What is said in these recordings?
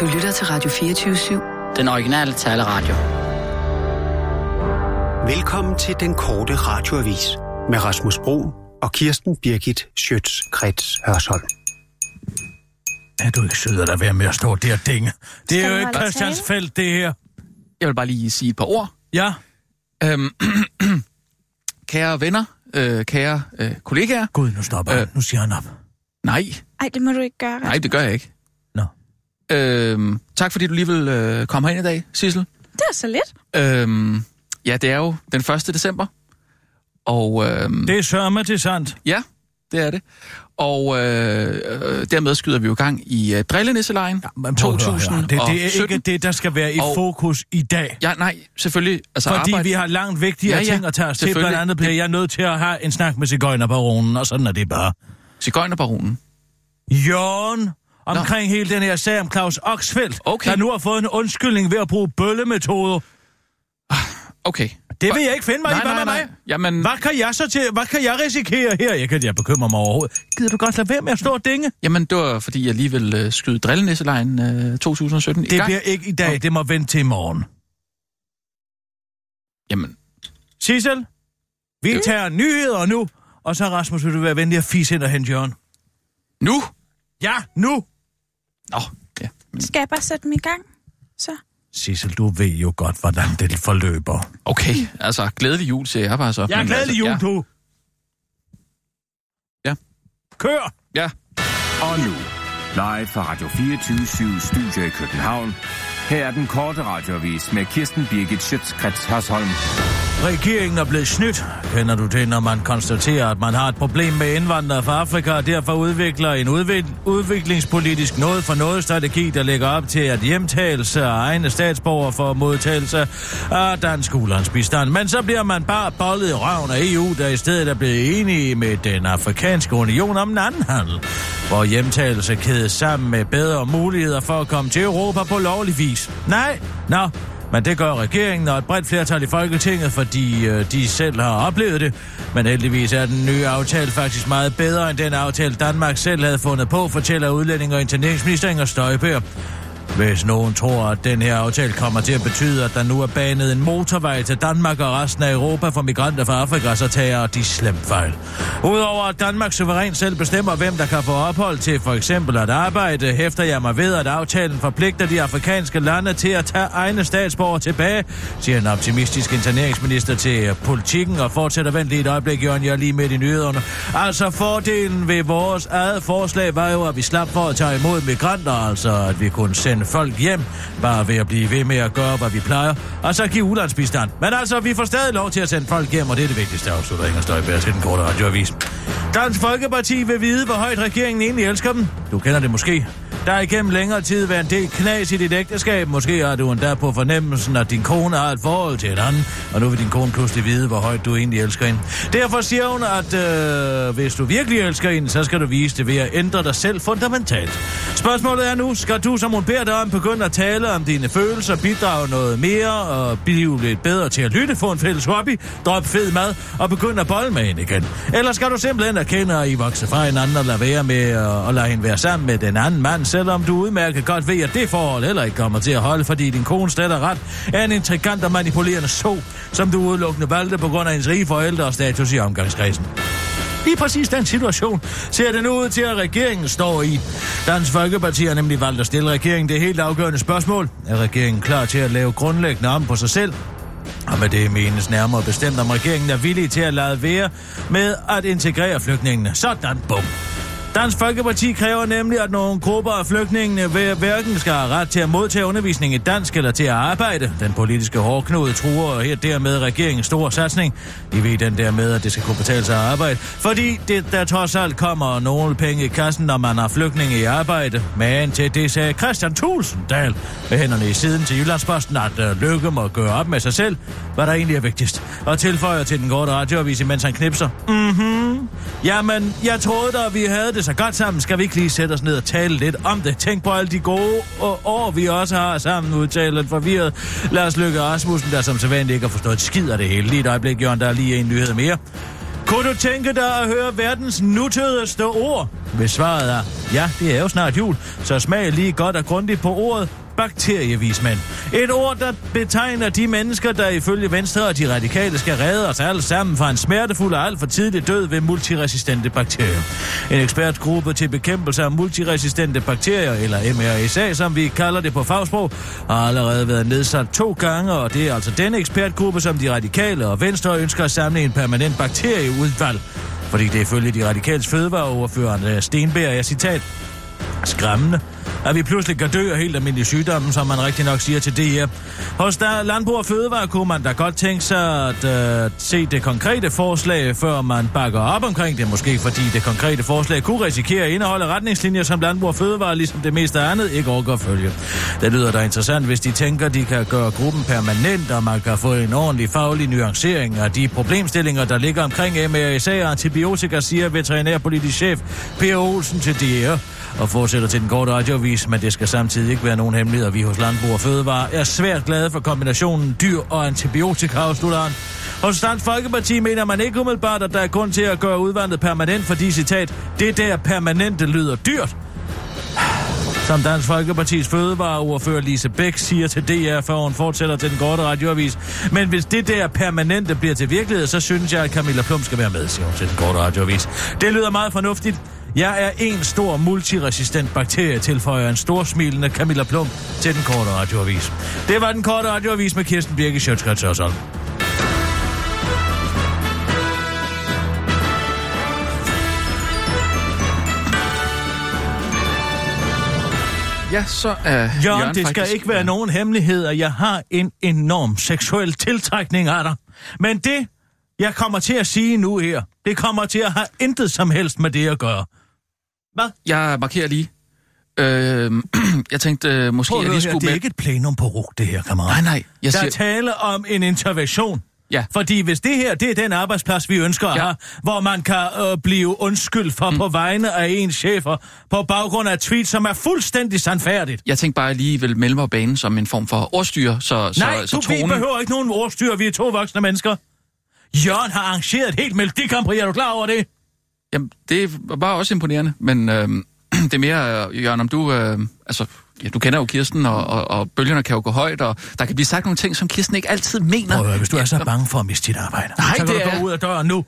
Du lytter til Radio 24-7. Den originale taleradio. Velkommen til den korte radioavis med Rasmus Bro og Kirsten Birgit Schøtz-Krets Hørsholm. Er du ikke sød at være med at stå der, dinge? Det er Skal jo ikke holde Christiansfeld, det her. Jeg vil bare lige sige et par ord. Ja, Øhm, kære venner, øh, kære øh, kollegaer. gud, nu stopper. Øh. Nu siger han op. Nej, Ej, det må du ikke gøre. nej, det gør jeg ikke. Øhm, tak fordi du lige vil øh, komme herind i dag, Sissel. Det er så lidt. Øhm, ja, det er jo den 1. december. Og øhm, Det er sørme til sandt. ja, det er det. Og øh, øh, dermed skyder vi jo gang i øh, Drillenisselejen her. 2017. Det, det er ikke det, der skal være i Og- fokus i dag. Ja, nej, selvfølgelig. Altså, Fordi arbejde... vi har langt vigtigere Ja, ja, ting at tage os til. selvfølgelig. Blandt andet bliver jeg nødt til at have en snak med cigøjnerbaronen, og sådan er det bare. Cigøjnerbaronen. Jørgen, omkring hele den her sag om Claus Oxfeldt, Okay. der nu har fået en undskyldning ved at bruge bøllemetoder. Okay. Det vil jeg ikke finde mig nej, i. Hvad nej, med nej. mig? Jamen, Hvad kan jeg så til? Hvad kan jeg risikere her? Jeg kan jeg bekymre mig overhovedet. Gider du godt lade være med at stå og dinge? jamen, det var fordi, jeg lige vil øh, skyde Drillenisselejen øh, 2017 i Det gang. bliver ikke i dag. Det må vente til i morgen. Jamen, Sissel, vi tager nyheder nu. Og så, Rasmus, vil du være venlig at fise ind og hente Jørgen? nu? Ja, nu! Nå, ja. Men, Skal jeg bare sætte dem i gang? Så. Sissel, du ved jo godt, hvordan det forløber. okay, altså, glædelig jul, siger jeg bare så. Jeg er Men glad altså, i jul, ja. du. Ja. Kør! Ja, Og nu, live fra Radio 24 Studio i København. Her er den korte radiovis med Kirsten Birgit Schøtzgrads Hasholm. Regeringen er blevet snydt, kender du det, når man konstaterer, at man har et problem med indvandrere fra Afrika, og derfor udvikler en udvik- udviklingspolitisk noget for noget strategi, der lægger op til at hjemtagelse af egne statsborgere for modtagelse af dansk ulandsbistand. Men så bliver man bare bollet i røven af EU, der i stedet er blevet enige med den afrikanske union om en anden handel, hvor hjemtagelse kædes sammen med bedre muligheder for at komme til Europa på lovlig vis. Nej, nå, men det gør regeringen og et bredt flertal i Folketinget, fordi øh, de selv har oplevet det. Men heldigvis er den nye aftale faktisk meget bedre end den aftale, Danmark selv havde fundet på, fortæller udlænding og interneringsminister Inger Støjberg. Hvis nogen tror, at den her aftale kommer til at betyde, at der nu er banet en motorvej til Danmark og resten af Europa for migranter fra Afrika, så tager de slemt fejl. Udover at Danmark suverænt selv bestemmer, hvem der kan få ophold til for eksempel at arbejde, hæfter jeg mig ved, at aftalen forpligter de afrikanske lande til at tage egne statsborger tilbage, siger en optimistisk interneringsminister til politikken og fortsætter vent lige et øjeblik, Jørgen, jeg er lige midt i nyhederne. Altså fordelen ved vores eget forslag var jo, at vi slap for at tage imod migranter, altså at vi kunne sende folk hjem, bare ved at blive ved med at gøre, hvad vi plejer, og så give ulandsbistand. Men altså, vi får stadig lov til at sende folk hjem, og det er det vigtigste, afslutter Inger Støjberg til den korte radioavis. Dansk Folkeparti vil vide, hvor højt regeringen egentlig elsker dem. Du kender det måske. Der er igennem længere tid været en del knas i dit ægteskab. Måske har du endda på fornemmelsen, at din kone har et forhold til en anden, og nu vil din kone pludselig vide, hvor højt du egentlig elsker hende. Derfor siger hun, at øh, hvis du virkelig elsker hende, så skal du vise det ved at ændre dig selv fundamentalt. Spørgsmålet er nu, skal du, som hun beder dig om, begynde at tale om dine følelser, bidrage noget mere og blive lidt bedre til at lytte, få en fælles hobby, drop fed mad og begynde at bolle med hende igen? Eller skal du simpelthen erkende, at I vokser fra hinanden og lade være med at, lade hende være sammen med den anden mand, selvom du udmærket godt ved, at det forhold heller ikke kommer til at holde, fordi din kone stætter ret er en intrigant og manipulerende så, som du udelukkende valgte på grund af hendes rige forældre og status i omgangskredsen. Lige præcis den situation ser det nu ud til, at regeringen står i. Dansk Folkeparti har nemlig valgt at stille regeringen det helt afgørende spørgsmål. Er regeringen klar til at lave grundlæggende om på sig selv? Og med det menes nærmere bestemt, om regeringen er villig til at lade være med at integrere flygtningene. Sådan, bum. Dansk Folkeparti kræver nemlig, at nogle grupper af flygtningene hverken skal have ret til at modtage undervisning i dansk eller til at arbejde. Den politiske hårdknude truer her dermed regeringens store satsning. De ved den der med, at det skal kunne betale sig at arbejde. Fordi det, der trods alt kommer nogle penge i kassen, når man har flygtninge i arbejde. Men til det sagde Christian Tulsendal med hænderne i siden til Jyllandsposten, at uh, Lykke må gøre op med sig selv, hvad der egentlig er vigtigst. Og tilføjer til den korte radioavis, mens han knipser. Mhm. Jamen, jeg troede da, vi havde det så godt sammen. Skal vi ikke lige sætte os ned og tale lidt om det? Tænk på alle de gode år, vi også har sammen, udtaler lidt forvirret. Lars lykke Rasmussen, der som sædvanligt ikke har forstået skid af det hele. Lige et øjeblik, Jørgen, der er lige en nyhed mere. Kunne du tænke dig at høre verdens nutødeste ord? Hvis svaret er, ja, det er jo snart jul, så smag lige godt og grundigt på ordet bakterievismænd. Et ord, der betegner de mennesker, der ifølge Venstre og de radikale skal redde os alle sammen fra en smertefuld og alt for tidlig død ved multiresistente bakterier. En ekspertgruppe til bekæmpelse af multiresistente bakterier, eller MRSA, som vi kalder det på fagsprog, har allerede været nedsat to gange, og det er altså denne ekspertgruppe, som de radikale og Venstre ønsker at samle en permanent bakterieudvalg. Fordi det er ifølge de radikales fødevareoverfører Andreas Stenberg, jeg citat, skræmmende, at vi pludselig kan dø af helt almindelige sygdomme, som man rigtig nok siger til det her. Hos der Landbrug og Fødevare kunne man da godt tænke sig at øh, se det konkrete forslag, før man bakker op omkring det. Måske fordi det konkrete forslag kunne risikere at indeholde retningslinjer, som Landbrug og Fødevare, ligesom det meste andet, ikke overgår at følge. Det lyder da interessant, hvis de tænker, de kan gøre gruppen permanent, og man kan få en ordentlig faglig nuancering af de problemstillinger, der ligger omkring MRSA og antibiotika, siger veterinærpolitisk chef Per Olsen til DR og fortsætter til den korte radiovis, men det skal samtidig ikke være nogen hemmelighed, at vi hos Landbrug og Fødevare er svært glade for kombinationen dyr og antibiotika, afslutter han. Hos Dansk Folkeparti mener man ikke umiddelbart, at der er grund til at gøre udvandet permanent, fordi citat, det der permanente lyder dyrt. Som Dansk Folkepartis fødevareordfører Lise Bæk siger til DR, før hun fortsætter til den korte radioavis. Men hvis det der permanente bliver til virkelighed, så synes jeg, at Camilla Plum skal være med, siger hun til den korte radioavis. Det lyder meget fornuftigt. Jeg er en stor multiresistent bakterie, tilføjer en stor smilende Camilla Plum til den korte radioavis. Det var den korte radioavis med Kirsten Birke Sjøtskrets Ja, så er Jørgen, Jørgen det skal ikke være nogen hemmelighed, at jeg har en enorm seksuel tiltrækning af dig. Men det, jeg kommer til at sige nu her, det kommer til at have intet som helst med det at gøre. Hvad? Jeg markerer lige. Øh, jeg tænkte, øh, måske Prøv at jeg lige her, skulle det er med... ikke et plenum på RUG, det her, kammerat. Nej, nej. Jeg Der er siger... tale om en intervention. Ja. Fordi hvis det her, det er den arbejdsplads, vi ønsker at Ja. have, hvor man kan øh, blive undskyldt for mm. på vegne af ens chefer, på baggrund af et tweet, som er fuldstændig sandfærdigt. Jeg tænkte bare, at lige vil melde mig banen som en form for ordstyr, så, Nej, så, så du vi tonen... behøver ikke nogen ordstyr, vi er to voksne mennesker. Jørgen har arrangeret et helt Melodi Grand Prix, er du klar over det? Jamen, det var bare også imponerende, men øh, det er mere, øh, Jørgen, om du... Øh, altså, ja, du kender jo Kirsten, og, og, og bølgerne kan jo gå højt, og der kan blive sagt nogle ting, som Kirsten ikke altid mener. Prøv at høre, hvis du er så bange for at miste dit arbejde, Nej, så kan det du er- gå ud af døren nu.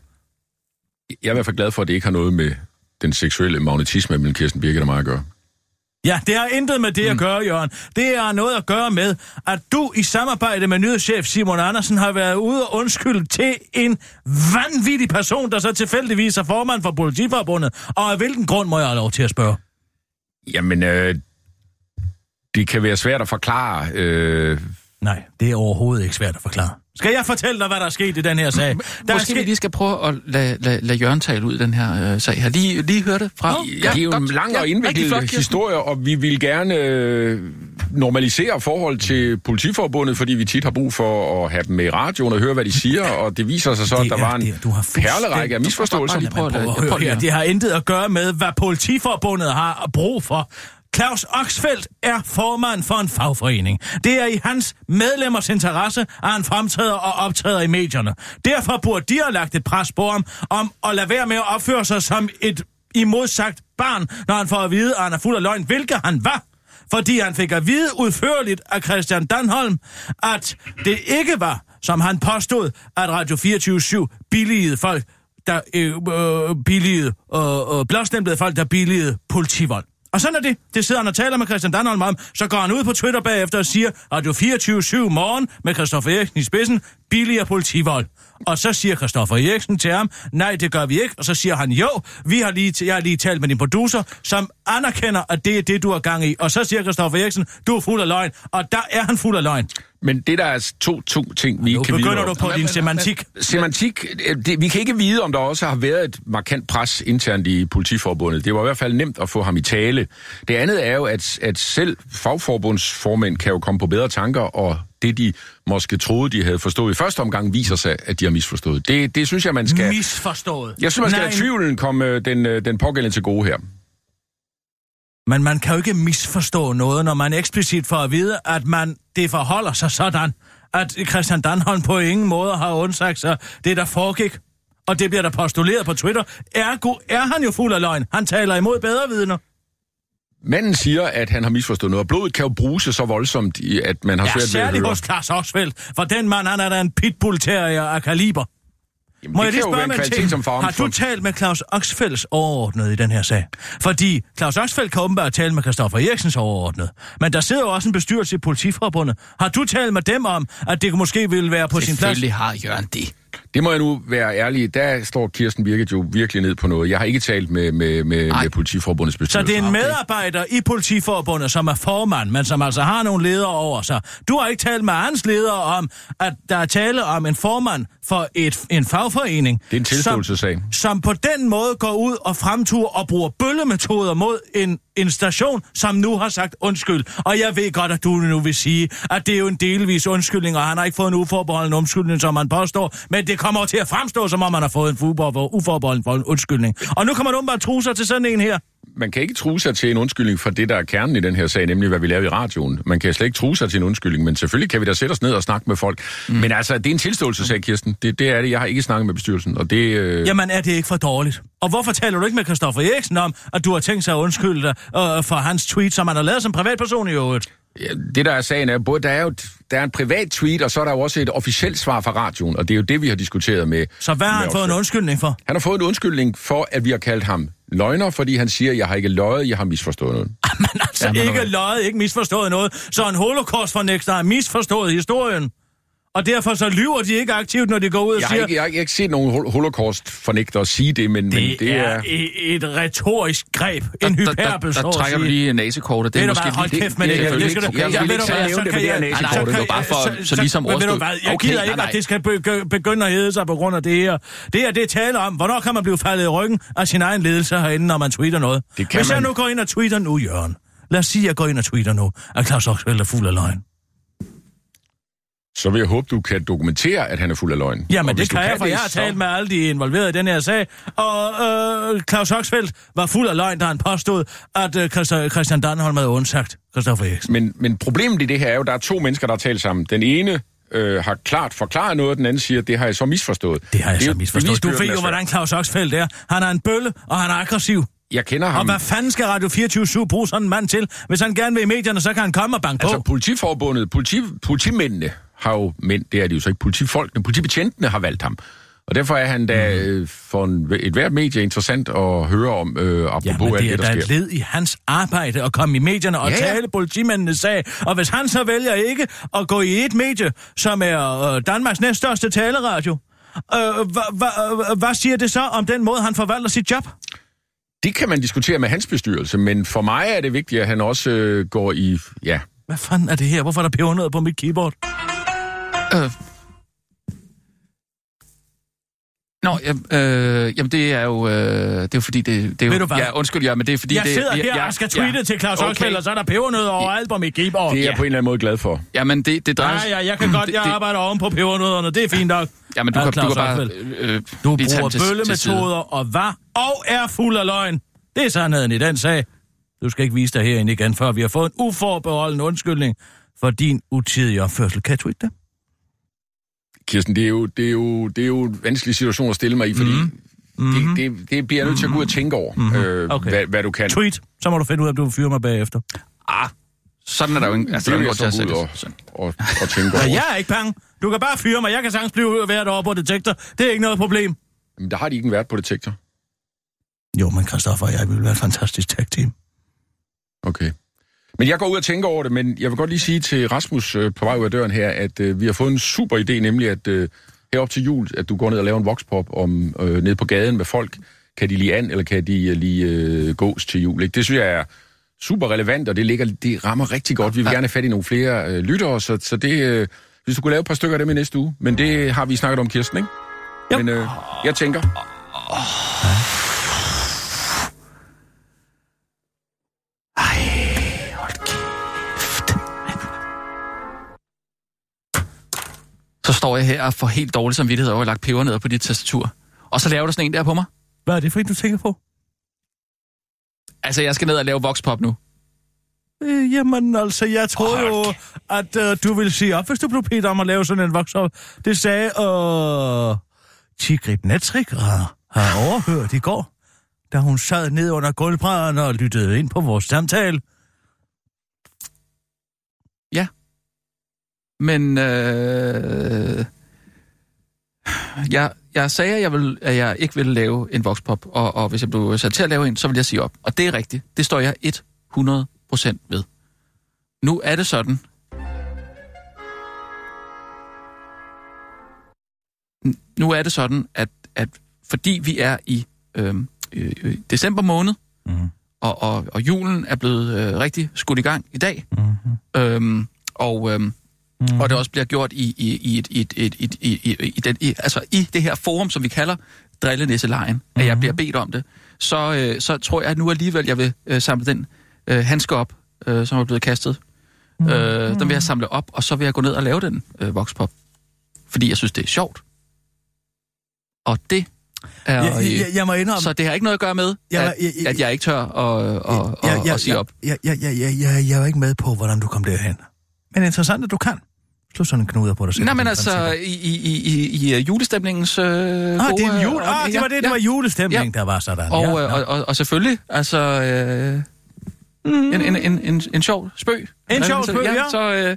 Jeg er i hvert fald glad for, at det ikke har noget med den seksuelle magnetisme mellem Kirsten Birgit og mig at gøre. Ja, det har intet med det at gøre, Jørgen. Det har noget at gøre med, at du i samarbejde med nyhedschef Simon Andersen har været ude og undskylde til en vanvittig person, der så tilfældigvis er formand for Politiforbundet. Og af hvilken grund må jeg have lov til at spørge? Jamen, øh, det kan være svært at forklare. Øh, Nej, det er overhovedet ikke svært at forklare. Skal jeg fortælle dig, hvad der er sket i den her sag? Der er Måske vi lige skal prøve at lade, lade, lade Jørgen tale ud den her øh, sag her. Lige, lige høre det fra... ja, det er jo en lang og indviklet ja, historie, og vi vil gerne øh, normalisere forhold til politiforbundet, fordi vi tit har brug for at have dem med i radioen og høre, hvad de siger, og det viser sig så, at der er var en det. Du har perlerække af misforståelser. At Prøv at at- Det har intet at gøre med, hvad politiforbundet har brug for. Claus Oxfeldt er formand for en fagforening. Det er i hans medlemmers interesse, at han fremtræder og optræder i medierne. Derfor burde de have lagt et pres på ham om at lade være med at opføre sig som et imodsagt barn, når han får at vide, at han er fuld af løgn, hvilket han var. Fordi han fik at vide udførligt af Christian Danholm, at det ikke var, som han påstod, at Radio 24-7 billigede folk, der øh, øh, billigede, øh, øh, blåstemplede folk, der billigede politivold. Og sådan er det. Det sidder han og taler med Christian Danholm om. Så går han ud på Twitter bagefter og siger, Radio 24-7 morgen med Christoffer Eriksen i spidsen, billigere politivold. Og så siger Christoffer Eriksen til ham, nej, det gør vi ikke. Og så siger han, jo, vi har lige, jeg har lige talt med din producer, som anerkender, at det er det, du har gang i. Og så siger Christoffer Eriksen, du er fuld af løgn. Og der er han fuld af løgn. Men det der er to, to ting, vi Nu ikke kan vide begynder om. du på din semantik. Semantik, øh, det, vi kan ikke vide, om der også har været et markant pres internt i politiforbundet. Det var i hvert fald nemt at få ham i tale. Det andet er jo, at, at selv fagforbundsformænd kan jo komme på bedre tanker, og det de måske troede, de havde forstået i første omgang, viser sig, at de har misforstået. Det, det synes jeg, man skal... Misforstået. Jeg synes, man skal Nej, lade tvivlen komme øh, den, øh, den pågældende til gode her. Men man kan jo ikke misforstå noget, når man eksplicit får at vide, at man det forholder sig sådan, at Christian Danholm på ingen måde har undsagt sig det, der foregik. Og det bliver der postuleret på Twitter. Ergo er han jo fuld af løgn. Han taler imod bedre vidner. Manden siger, at han har misforstået noget, og blodet kan jo bruse så voldsomt, at man har Ja, svært ved at særligt høre. hos Claus Oxfeldt. For den mand, han er da en pitbull-terrier af kaliber. Jamen, Må jeg lige spørge med ting? som Har du talt med Claus Oxfeldts overordnede i den her sag? Fordi Claus Oxfeldt kan åbenbart tale med Christoffer Eriksens overordnede. Men der sidder jo også en bestyrelse i politiforbundet. Har du talt med dem om, at det måske ville være på sin plads? Selvfølgelig har Jørgen det. Det må jeg nu være ærlig. Der står Kirsten Birgit jo virkelig ned på noget. Jeg har ikke talt med, med, med, med Politiforbundets Så bestyrelse. det er en medarbejder i politiforbundet, som er formand, men som altså har nogle ledere over sig. Du har ikke talt med hans ledere om, at der er tale om en formand for et, en fagforening. Det er en tilståelsessag. Som, som på den måde går ud og fremturer og bruger bøllemetoder mod en, en station, som nu har sagt undskyld. Og jeg ved godt, at du nu vil sige, at det er jo en delvis undskyldning, og han har ikke fået en uforbeholden undskyldning, som man påstår. Men det kommer til at fremstå, som om man har fået en uforbeholden undskyldning. Og nu kommer man bare truser sig til sådan en her. Man kan ikke true sig til en undskyldning for det, der er kernen i den her sag, nemlig hvad vi laver i radioen. Man kan slet ikke true sig til en undskyldning, men selvfølgelig kan vi da sætte os ned og snakke med folk. Mm. Men altså, det er en tilståelsessag, Kirsten. Det, det er det. Jeg har ikke snakket med bestyrelsen, og det... Øh... Jamen, er det ikke for dårligt? Og hvorfor taler du ikke med Christoffer Eriksen om, at du har tænkt sig at undskylde dig øh, for hans tweet, som han har lavet som privatperson i øvrigt? Ja, det der er sagen er, både der er jo der er en privat tweet, og så er der jo også et officielt svar fra radioen, og det er jo det, vi har diskuteret med. Så hvad har han fået en undskyldning for? Han har fået en undskyldning for, at vi har kaldt ham løgner, fordi han siger, jeg har ikke løjet, jeg har misforstået noget. Men altså Jamen, ikke hvad? løjet, ikke misforstået noget. Så en holocaust-fornægter har misforstået historien. Og derfor så lyver de ikke aktivt, når de går ud og Jeg har siger, ikke, jeg har ikke set nogen hol- holocaust-fornægter sige det, men det, men det er... er et, et retorisk greb, Der, en der, der, hyperbel, så der at trækker du lige nasekortet. Det er måske bare, hold kæft med det, er jeg vil ved ikke nævne det jeg- her var kan bare for- jeg- så ligesom hvad, Jeg Okay, gider ikke, at det skal begy- begynde at hedde sig på grund af det her. Det her, det er tale om, hvornår kan man blive faldet i ryggen af sin egen ledelse herinde, når man tweeter noget. Hvis jeg nu går ind og tweeter nu, Jørgen. Lad os sige, at jeg går ind og tweeter nu, at Claus Oxfeldt er fuld af løgn. Så vil jeg håbe, du kan dokumentere, at han er fuld af løgn. Jamen, det kan jeg, for det, jeg har så- talt med alle de involverede i den her sag. Og øh, Claus Oxfeldt var fuld af løgn, da han påstod, at øh, Christian Danholm havde undsagt Christoffer Eriksen. Men, men problemet i det her er jo, at der er to mennesker, der har talt sammen. Den ene øh, har klart forklaret noget, og den anden siger, det har jeg så misforstået. Det har jeg er så misforstået. Du ved jo, hvordan Claus Oxfeldt er. Han er en bølle, og han er aggressiv. Jeg kender Og ham. hvad fanden skal Radio 24 bruge sådan en mand til? Hvis han gerne vil i medierne, så kan han komme og banke Altså, på. politiforbundet, politi, politimændene har jo mænd, det er de jo så ikke, politifolkene, politibetjentene har valgt ham. Og derfor er han da Mm. for en, et hvert medie interessant at høre om, øh, apropos Ja, men alt det er det, der da sker. et led i hans arbejde at komme i medierne og Ja, ja, tale politimændenes sag. Og hvis han så vælger ikke at gå i et medie, som er øh, Danmarks næststørste taleradio, øh, hva- hva- øh, hvad siger det så om den måde, han forvalter sit job? Det kan man diskutere med hans bestyrelse, men for mig er det vigtigt, at han også øh, går i... Ja, Hvad fanden er det her? Hvorfor er der pebernødder på mit keyboard? Øh. Nå, ja, øh, jamen det er jo, øh, det er jo fordi, det, det er jo, du hvad? ja, undskyld, ja, men det er fordi, Jeg det, sidder ja, her ja, og skal tweete ja, til Claus okay. Oxfeldt, og så er der pebernødder overalt på mit keyboard. det er jeg Ja. på en eller anden måde glad for. Jamen det, det drejer Ja, sig... ja, jeg kan godt, Det- jeg det- arbejder oven på pebernødderne, det er fint nok. Jamen du Ja, kan, du kan bare... Øh, Du bruger til- til bøllemetoder og var og er fuld af løgn. Det er sandheden i den sag. Du skal ikke vise dig herinde igen, før vi har fået en uforbeholden undskyldning for din utidige opførsel. Kan jeg tweete det? Kirsten, det er jo, det er jo, det er jo en vanskelig situation at stille mig i, fordi mm-hmm. det, det, det bliver jeg nødt til at gå ud og tænke over, mm-hmm. øh, Okay. hvad, hvad du kan. Tweet, så må du finde ud af, om du vil fyre mig bagefter. Ah, sådan er der jo ingen... Altså, Det er grund til så at sætte og, og, og tænke over. Ja, jeg er ikke bange. Du kan bare fyre mig. Jeg kan sagtens blive hvert år på detektor. Det er ikke noget problem. Men der har de ikke en vært på detektor. Jo, men Christoffer og jeg vil være et fantastisk tag team. Okay. Men jeg går ud og tænker over det, men jeg vil godt lige sige til Rasmus øh, på vej ud af døren her, at øh, vi har fået en super idé, nemlig at øh, herop til jul, at du går ned og laver en voxpop om, øh, ned på gaden med folk. Kan de lige an, eller kan de øh, lige øh, gås til jul? Ikke? Det synes jeg er super relevant, og det, ligger, det rammer rigtig godt. Vi vil gerne have fat i nogle flere øh, lyttere, så, så det, øh, hvis du kunne lave et par stykker af dem i næste uge. Men det har vi snakket om, Kirsten, ikke? Jo. Men øh, jeg tænker, Ej, Så står jeg her og får helt dårlig samvittighed over at lagt peber ned på dit tastatur. Og så laver du sådan en der på mig. Hvad er det for en, du tænker på? Altså, jeg skal ned og lave voxpop nu. Øh, jamen altså, jeg troede jo, at øh, du ville sige op, hvis du blev bedt om at lave sådan en voksop. Det sagde øh, Tigrib Netrik har, har overhørt i går, da hun sad ned under gulvbrædderen og lyttede ind på vores samtale. Ja. Men øh, jeg, jeg sagde, at jeg, vil, at jeg ikke ville lave en voxpop, og, og hvis jeg blev sat til at lave en, så vil jeg sige op. Og det er rigtigt. Det står jeg 100% ved. Nu er det sådan, nu er det sådan, at, at fordi vi er i øh, øh, december måned, Mm. og, og, og julen er blevet øh, rigtig skudt i gang i dag, Mm-hmm. øhm, og, øhm, mm. og det også bliver gjort i, i, i, et, i, et, et, et, i, i, i, den, i, altså i det her forum, som vi kalder Drillenisselejen, mm. at jeg bliver bedt om det, så, øh, så tror jeg at nu alligevel, jeg vil øh, samle den øh, handske op, øh, som er blevet kastet. Mm. Øh, den vil jeg samle op, og så vil jeg gå ned og lave den øh, voxpop. Fordi jeg synes, det er sjovt. Og det er... Jeg, jeg, jeg, jeg må indrømme... så det har ikke noget at gøre med, Jeg- at, jeg- jeg- at jeg ikke tør at, at, at, at, at sige op. Jeg, jeg, jeg, jeg, jeg, jeg er ikke med på, hvordan du kom derhen. Men interessant, at du kan. Slå sådan en knuder på dig selv. Nej, men altså, i, i, i, i, i julestemningens øh, Ah, det er en jul. Ah, det var det, det var julestemning, Ja. der var sådan. Og, ja, ja, nå. og, og, og selvfølgelig, altså... Øh, en, en, en, en, en sjov spøg. En sjov spøg, ja. Så, øh,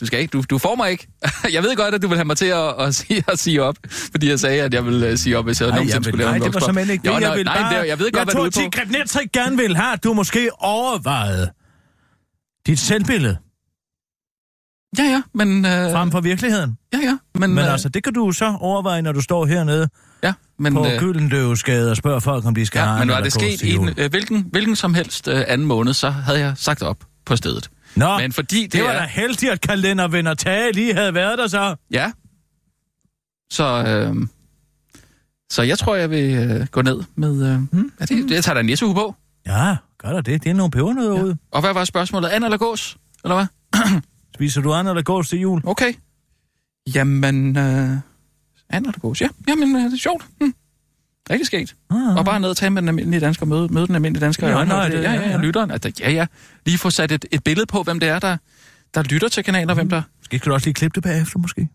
du skal ikke, du, du får mig ikke. jeg ved godt, at du vil have mig til at, at, sige, at sige op, fordi jeg sagde, at jeg ville uh, sige op, hvis jeg Ej, nogensinde vil, skulle lave nej, en det var simpelthen ikke det, Jo, jeg nej, vil nej, bare... det, jeg ved godt, jeg tror, er. Tigre Netrik gerne vil have, at du måske overvejede dit selvbillede Ja, ja, men... Øh, frem for virkeligheden. ja, ja, men... Men øh, altså, det kan du så overveje, når du står hernede ja, men, på øh, Gyldendøvesgade og spørger folk, om de skal have ja, men en var det sket i en, øh, hvilken, hvilken som helst øh, anden måned, så havde jeg sagt op på stedet. Nå, Men fordi det, det var er... da heldigt, at kalendervenner Tage lige havde været der så. Ja. Så, øh, så jeg tror, jeg vil øh, gå ned med... Øh, hmm? ja, det, jeg tager da en nissehue på. Ja, gør der det. Det er nogle pebernødder ja. ude. Og hvad var spørgsmålet? And eller gås? Eller hvad? Spiser du andre, eller gås til jul? Okay. Jamen, øh, and eller gås? Ja, jamen, øh, det er sjovt. Hm. Rigtig skægt. Ah. Og bare ned og tage med den almindelige dansker, møde, møde den almindelige dansker. Ja, øjnene, nej, det- ja, ja, ja, ja, ja. lytteren. Altså, ja, ja. Lige få sat et, et billede på, hvem det er, der, der lytter til kanalen, og hvem der... Måske skal du også lige klippe det bagefter, måske?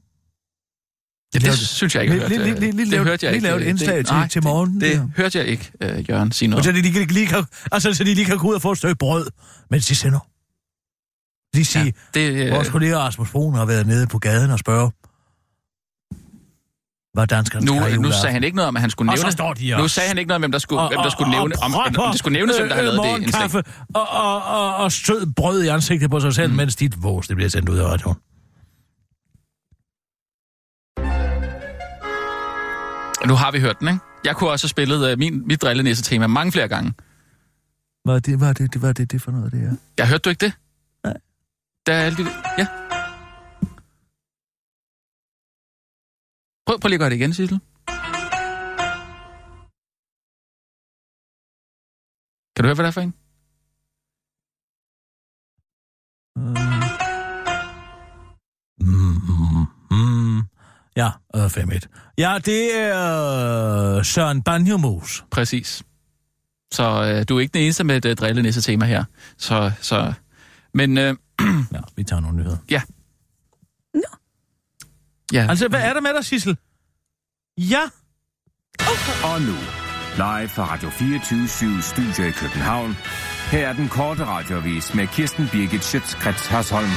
Det, lave det synes jeg ikke, jeg Lige- hørte. lige- lige- lige det hørte jeg lige ikke. lave et Det- indslag det- til- nej, til morgen, Det, der. det hørte jeg ikke, øh, Jørgen, sige Og noget. så de lige, lige kan, altså, så de lige kan gå ud og få et stykke brød, mens de sender. Lige sige, Ja, det, øh, vores kollega Rasmus Broen har været nede på gaden og spørge, hvad danskerne nu, nu sagde han ikke noget om, at han skulle Og nævne... så står de Nu og- sagde han ikke noget om, hvem der skulle, og, hvem der skulle nævne, om, om, om det skulle nævnes, hvem der har øh, lavet det indslag. og, og, og, og sød brød i ansigtet på sig selv, mm. mens dit vås det bliver sendt ud af radioen. Nu har vi hørt den, ikke? Jeg kunne også have spillet uh, min, mit drillenisse-tema mange flere gange. Hvad er det, hvad er det, hvad er det, det for noget, det er? Jeg hørte du ikke det? Der er alle de... Ja. Prøv, prøv lige at gøre det igen, Sissel. Kan du høre, hvad det er for en? Mm, mm, mm. Ja, øh, 5-1. Ja, det er øh, Søren Banjomus. Præcis. Så øh, du er ikke den eneste med et øh, drillenisse-tema her. Så, så... Men øh, Ja, vi tager nogle nyheder. ja. Altså, hvad er der med dig, Sissel? Ja, Og nu, live fra Radio 24 Studio i København. Her er den korte radiovis med Kirsten Birgit Schøtzgrads Hasholm.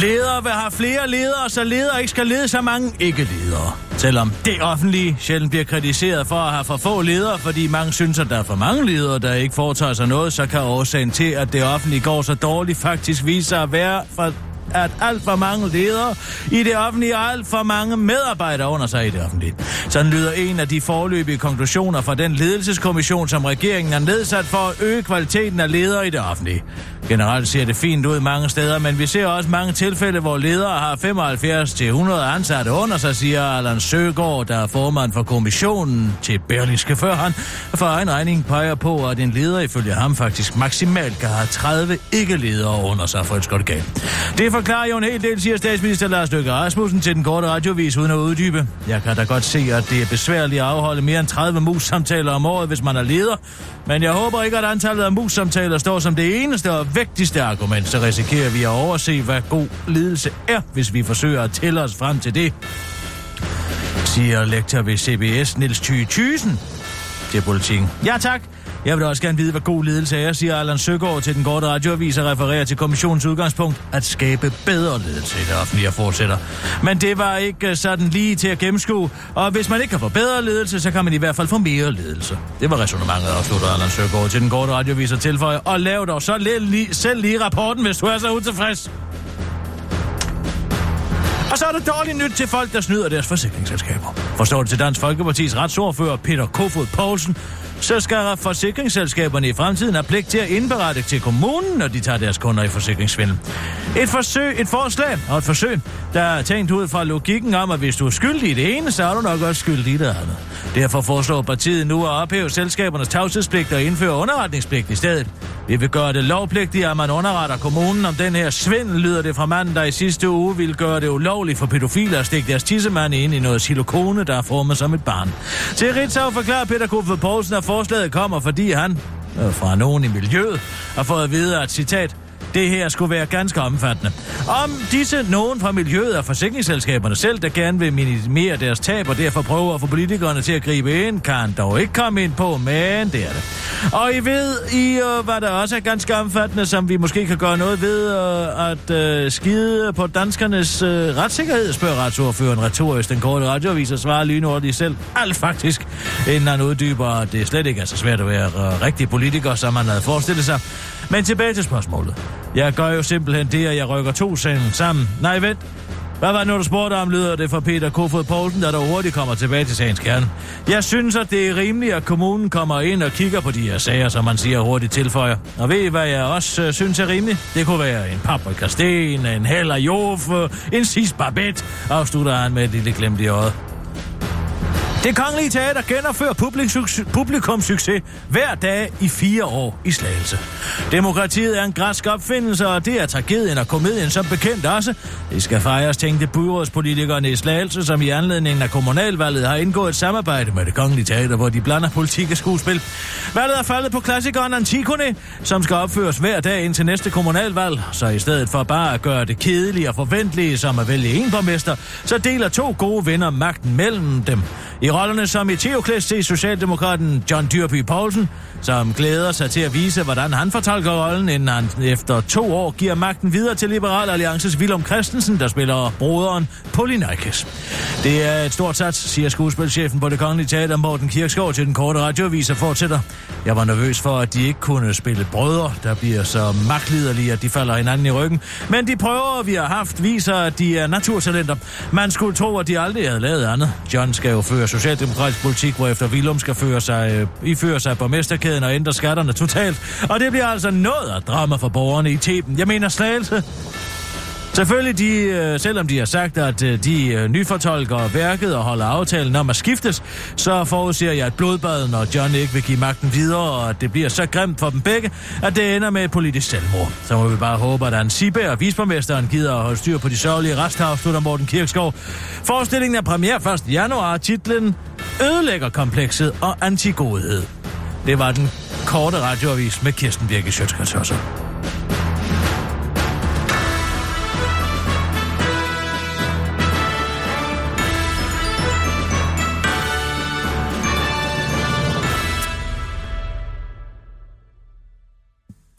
ledere vil have flere ledere, så ledere ikke skal lede så mange ikke-ledere. Selvom det offentlige sjældent bliver kritiseret for at have for få ledere, fordi mange synes, at der er for mange ledere, der ikke foretager sig noget, så kan årsagen til, at det offentlige går så dårligt, faktisk vise sig at være for at alt for mange ledere i det offentlige og alt for mange medarbejdere under sig i det offentlige. Sådan lyder en af de forløbige konklusioner fra den ledelseskommission, som regeringen har nedsat for at øge kvaliteten af ledere i det offentlige. Generelt ser det fint ud mange steder, men vi ser også mange tilfælde, hvor ledere har 75-100 ansatte under sig, siger Allan Søgaard, der er formand for kommissionen til Berlingske før han for egen regning peger på, at en leder ifølge ham faktisk maksimalt kan have 30 ikke-ledere under sig for et skot galt. Det forklarer jo en hel del, siger statsminister Lars Løkke Rasmussen til den korte radiovis uden at uddybe. Jeg kan da godt se, at det er besværligt at afholde mere end 30 mus-samtaler om året, hvis man er leder. Men jeg håber ikke, at antallet af mus-samtaler står som det eneste og vigtigste argument. Så risikerer vi at overse, hvad god ledelse er, hvis vi forsøger at tælle os frem til det. siger lektor ved CBS Niels Thy Thysen til politikken. Ja tak. Jeg vil også gerne vide, hvad god ledelse er, siger Allan Søgaard til den korte radioavis og refererer til kommissionens udgangspunkt at skabe bedre ledelse i det offentlige og fortsætter. Men det var ikke øh, sådan lige til at gennemskue, og hvis man ikke kan få bedre ledelse, så kan man i hvert fald få mere ledelse. Det var resonemanget, afslutter Allan Søgaard til den korte radioavis og tilføjer, og lav dog så lige, selv lige rapporten, hvis du er så utilfreds. Og så er der dårligt nyt til folk, der snyder deres forsikringsselskaber. Forstår det til Dansk Folkepartis retsordfører Peter Kofod Poulsen, så skal forsikringsselskaberne i fremtiden have pligt til at indberette til kommunen, når de tager deres kunder i forsikringsvindel. Et forsøg, et forslag og et forsøg, der er tænkt ud fra logikken om, at hvis du er skyldig i det ene, så er du nok også skyldig i det andet. Derfor foreslår partiet nu at ophæve selskabernes tavshedspligt og indføre underretningspligt i stedet. Vi vil gøre det lovpligtigt, at man underretter kommunen om den her svindel, lyder det fra manden, der i sidste uge ville gøre det ulovligt for pædofile at stikke deres tissemand ind i noget silikone, der er formet som et barn. Til Ritzau forklarer Peter Kofod Poulsen, at forslaget kommer, fordi han, øh, fra nogen i miljøet, har fået at vide, at citat, det her skulle være ganske omfattende. Om disse nogen fra miljøet og forsikringsselskaberne selv, der gerne vil minimere deres tab og derfor prøver at få politikerne til at gribe ind, kan dog ikke komme ind på, men det er det. Og I ved, I var hvad der også er ganske omfattende, som vi måske kan gøre noget ved, øh, at uh, skide på danskernes uh, retssikkerhed, spørger retsordføreren retorisk. Den korte radioavis og svarer lynhurtigt selv. Alt faktisk, inden han uddyber, at det slet ikke er så svært at være uh, rigtig politiker, som man havde forestillet sig. Men tilbage til spørgsmålet. Jeg gør jo simpelthen det, at jeg rykker to senden sammen. Nej, vent. Hvad var det nu, du spurgte om, lyder det fra Peter Kofod Poulsen, der der hurtigt kommer tilbage til sagens kerne. Jeg synes, at det er rimeligt, at kommunen kommer ind og kigger på de her sager, som man siger hurtigt tilføjer. Og ved I, hvad jeg også øh, synes er rimeligt? Det kunne være en paprikasten, en heller jof, en sis barbet, afslutter han med et lille glemt i øjet. Det kongelige teater genopfører publikum succes hver dag i fire år i Slagelse. Demokratiet er en græsk opfindelse, og det er tragedien og komedien som bekendt også. Det skal fejres, tænkte byrådspolitikerne i Slagelse, som i anledningen af kommunalvalget har indgået et samarbejde med det kongelige teater, hvor de blander politik og skuespil. Valget er faldet på klassikeren Antigone, som skal opføres hver dag indtil næste kommunalvalg. Så i stedet for bare at gøre det kedelige og forventelige, som at vælge en borgmester, så deler to gode venner magten mellem dem. I rollerne som i Teokles til Socialdemokraten John Dyrby Poulsen, som glæder sig til at vise, hvordan han fortolker rollen, inden han efter to år giver magten videre til Liberal Alliances Willem Christensen, der spiller broderen Polinakis. Det er et stort sats, siger skuespilchefen på det kongelige teater Morten Kirksgaard til den korte radioavis og fortsætter. Jeg var nervøs for, at de ikke kunne spille brødre, der bliver så magtliderlige, at de falder hinanden i ryggen. Men de prøver, vi har haft, viser, at de er naturtalenter. Man skulle tro, at de aldrig havde lavet andet. John skal jo føre socialdemokratisk politik, hvor efter Willum skal føre sig, øh, iføre sig borgmesterkæden og ændre skatterne totalt. Og det bliver altså noget af drama for borgerne i Teben. Jeg mener slagelse. Selvfølgelig, de, øh, selvom de har sagt, at øh, de øh, nyfortolker værket og holder aftalen om at skiftes, så forudser jeg et blodbad, når John ikke vil give magten videre, og at det bliver så grimt for dem begge, at det ender med et politisk selvmord. Så må vi bare håbe, at Sibbe og visborgmesteren gider at holde styr på de sørgelige resthav, slutter Morten Kirkskov. Forestillingen er premiere 1. januar, titlen Ødelægger komplekset og antigodhed. Det var den korte radioavis med Kirsten Birke Sjøtskrets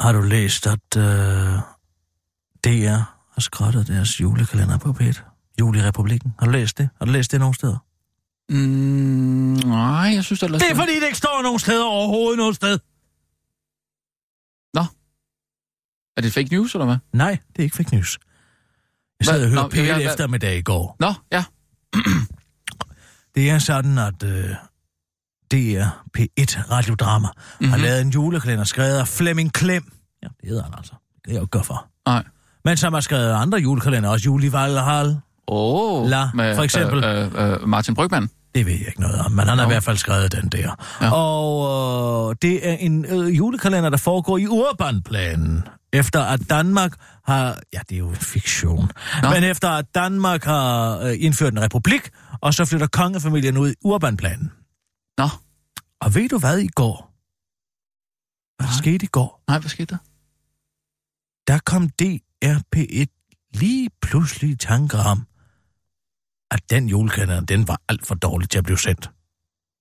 Har du læst, at uh, DR har skrottet deres julekalender på P1? Julerepublikken. Har du læst det? Har du læst det nogen steder? Mm, nej, jeg synes, det er... Det er fordi, det ikke står nogen steder overhovedet noget sted. Nå. Er det fake news, eller hvad? Nej, det er ikke fake news. Jeg sad og hørte P1 ja, ja, eftermiddag i går. Nå, ja. det er sådan, at uh, DR P1 radiodrama mm-hmm. har lavet en julekalender skrevet af Flemming Klem. Ja, det hedder han altså. Det kan jeg jo ikke for. Nej. Men som har skrevet andre julekalender, også Juli Valhall. Oh, La, med, for eksempel. Øh, øh, Martin Brygman. Det ved jeg ikke noget om, men han har i hvert fald skrevet den der. Ja. Og øh, det er en øh, julekalender, der foregår i urbanplanen. Efter at Danmark har... Ja, det er jo en fiktion. Nå. Men efter at Danmark har øh, indført en republik, og så flytter kongefamilien ud i urbanplanen. Nå. Og ved du hvad i går? Hvad der skete i går? Nej, hvad skete der? Der kom DRP1 lige pludselig i tanker om, at den julekalender, den var alt for dårlig til at blive sendt.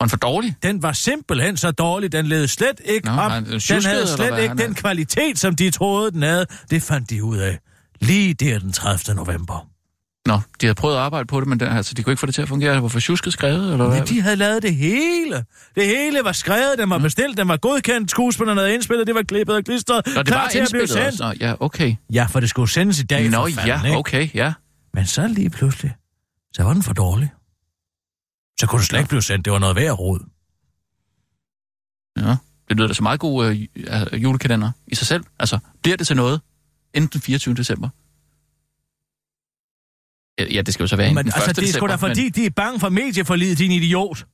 Var den for dårlig? Den var simpelthen så dårlig, den led slet ikke Nå, op. han- den Den havde slet ikke den kvalitet, som de troede, den havde. Det fandt de ud af. Lige der den 30. november. Nå, de havde prøvet at arbejde på det, men den, altså, de kunne ikke få det til at fungere. Det var for tjusket skrevet, eller hvad? Men de havde lavet det hele. Det hele var skrevet, den var bestilt, den var godkendt, skuespillerne havde indspillet, det var klippet og klistret, Nå, det klar var til at blive sendt. også. Nå, ja, okay. Ja, for det skulle sendes i dag Nå, for fanden, ja, ikke? okay, ja. Men så lige pludselig, så var den for dårlig. Så kunne det slet ikke blive sendt, det var noget værd råd. Ja, det lyder da så meget god øh, ju- julekalender i sig selv. Altså, bliver det til noget inden den 24. december? Ja, det skal jo så være Men den 1. altså, det er sgu da december, fordi, de er bange for medieforlidet, din idiot.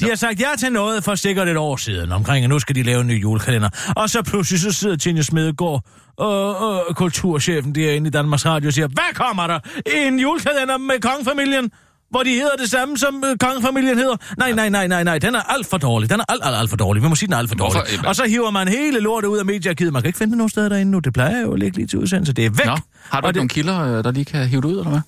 De har sagt ja til noget for sikkert et år siden, omkring at nu skal de lave en ny julekalender. Og så pludselig så sidder Tine Smedegaard og, og kulturchefen derinde i Danmarks Radio og siger, hvad kommer der? En julekalender med kongefamilien? Hvor de hedder det samme, som øh, kongefamilien hedder? Nej, nej, nej, nej, nej, den er alt for dårlig. Den er alt, alt, alt for dårlig. Vi må sige, den er alt for Hvorfor? dårlig. Og så hiver man hele lortet ud af mediearkivet. Man kan ikke finde det nogen steder derinde nu. Det plejer jo at ligge lige til udsendelse. Det er væk. Nå, har du ikke nogle kilder, øh, der lige kan hive det ud, eller hvad?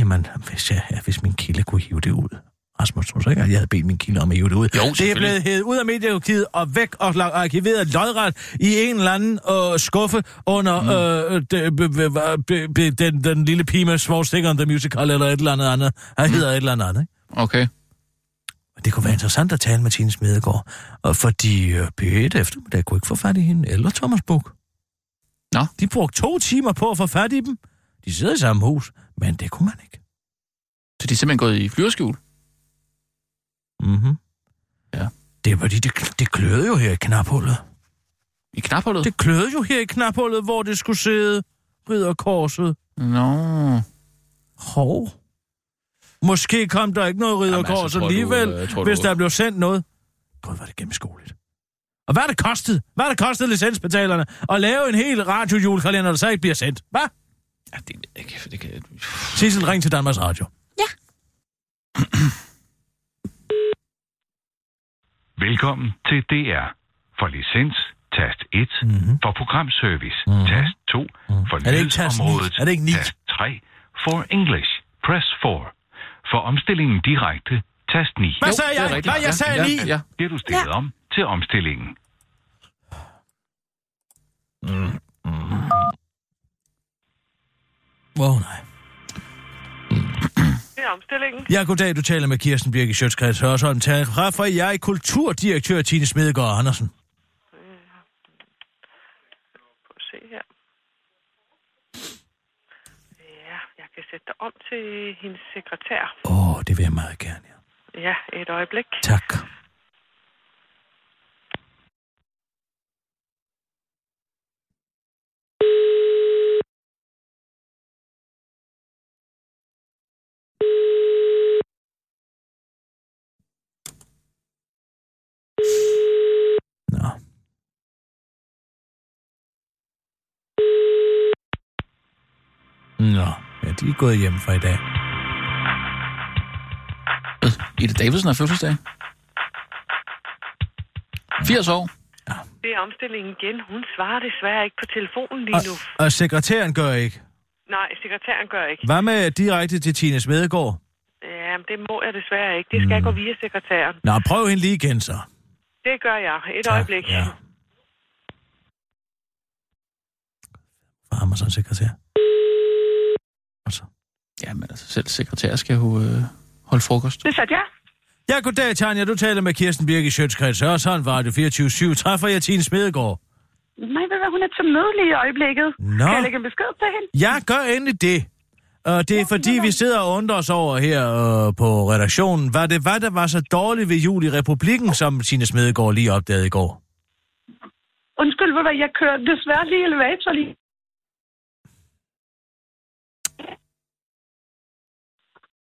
Jamen, hvis, jeg, ja, hvis min kilde kunne hive det ud. Rasmus, tror du ikke, at jeg havde bedt min kilde om at hive det ud? Jo, det er blevet hævet ud af mediearkivet og væk og arkiveret lodret i en eller anden øh, skuffe under mm. øh, de, be, be, be, be, den, den lille pige med Svogstikker The Musical eller et eller andet andet. Han hedder et eller andet andet, ikke? Okay. Det kunne være interessant at tale med Tine Smedegaard, og fordi øh, P1 eftermiddag kunne ikke få fat i hende, eller Thomas Buk. Nå. De brugte to timer på at få fat i dem. De sidder i samme hus, men det kunne man ikke. Så de er simpelthen gået i flyverskjul? Mhm. Ja. Det var de, det, det kløede jo her i knaphullet. I knaphullet? Det kløede jo her i knaphullet, hvor det skulle sidde ridderkorset. Nå. Hov. Måske kom der ikke noget ridderkors Jamen, altså, du, alligevel, øh, tror hvis du- der blev sendt noget. Gud, var det gennemskueligt. Og hvad er det kostet? Hvad er det kostet licensbetalerne at lave en hel radiojulekalender, der så ikke bliver sendt? Hvad? Ja, det, ved jeg ikke, det kan... Sissel, ring til Danmarks Radio. Velkommen til DR. For licens, tast 1. Mhm. For programservice, Mhm. tast 2. For Er det ikke tast Er det ikke tast 3. For English, press 4. For omstillingen direkte, tast 9. Hvad Jo, sagde jeg? rigtigt. Hvad jeg Ja, sagde ja, lige? Ja, Det er du stillet om til omstillingen. Omstillingen. Ja, goddag, du taler med Kirsten Birke Sjøtskreds Hørsholm. Træffer jeg kulturdirektør Tine Smedegaard Andersen. Prøv at se her. Ja, jeg kan sætte dig om til hendes sekretær. Åh, oh, det vil jeg meget gerne, ja. Ja, et øjeblik. Tak. Nå. Nå, ja, de er gået hjem for i dag. Øh, Ida Davidsen har fødselsdag. 80 år. Det er omstillingen igen. Hun svarer desværre ikke på telefonen lige Og, nu. og sekretæren gør ikke. Nej, sekretæren gør ikke. Hvad med direkte til Tine Smedegaard? Ja, det må jeg desværre ikke. Det skal gå via sekretæren. Nå, prøv hende lige igen så. Det gør jeg. Et Tak, øjeblik. Ja. For ham og så en sekretær. Og så. Jamen altså, selv sekretær skal jo øh, holde frokost. Det satte jeg. Ja, goddag, Tanja. Du taler med Kirsten Birke Sjøtskreds Hørsholm fra Radio 24 Træffer jeg Tine Smedegaard? Nej, ved hvad, hun er til møde lige i øjeblikket. Nå. Kan jeg lægge en besked til hende? Ja, gør endelig det. Og det er fordi, vi sidder og undrer os over her øh, på redaktionen. Var det hvad, der var så dårligt ved jul i republikken, som Tine Smedegaard lige opdagede i går? Undskyld, hvad, jeg kører desværre lige elevator lige.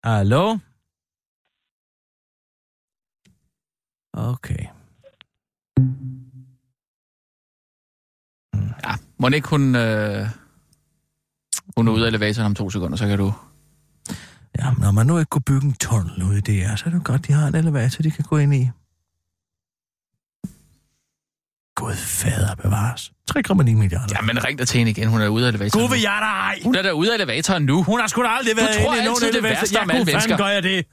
Hallo? Okay. Ja, må ikke hun... Øh, hun er ude af elevatoren om to sekunder, så kan du... Ja, når man nu ikke kunne bygge en tunnel ud i det her, så er det godt, de har en elevator, de kan gå ind i. Gud fader bevares. 3,9 milliarder. Ja, men ring da til hende igen. Hun er ude af elevatoren. Gud vil jeg da ej. Hun er der ude af elevatoren nu. Hun har sgu da aldrig været tror inde i nogen altid det elevator. værste Ja, om alle mennesker. gør jeg det.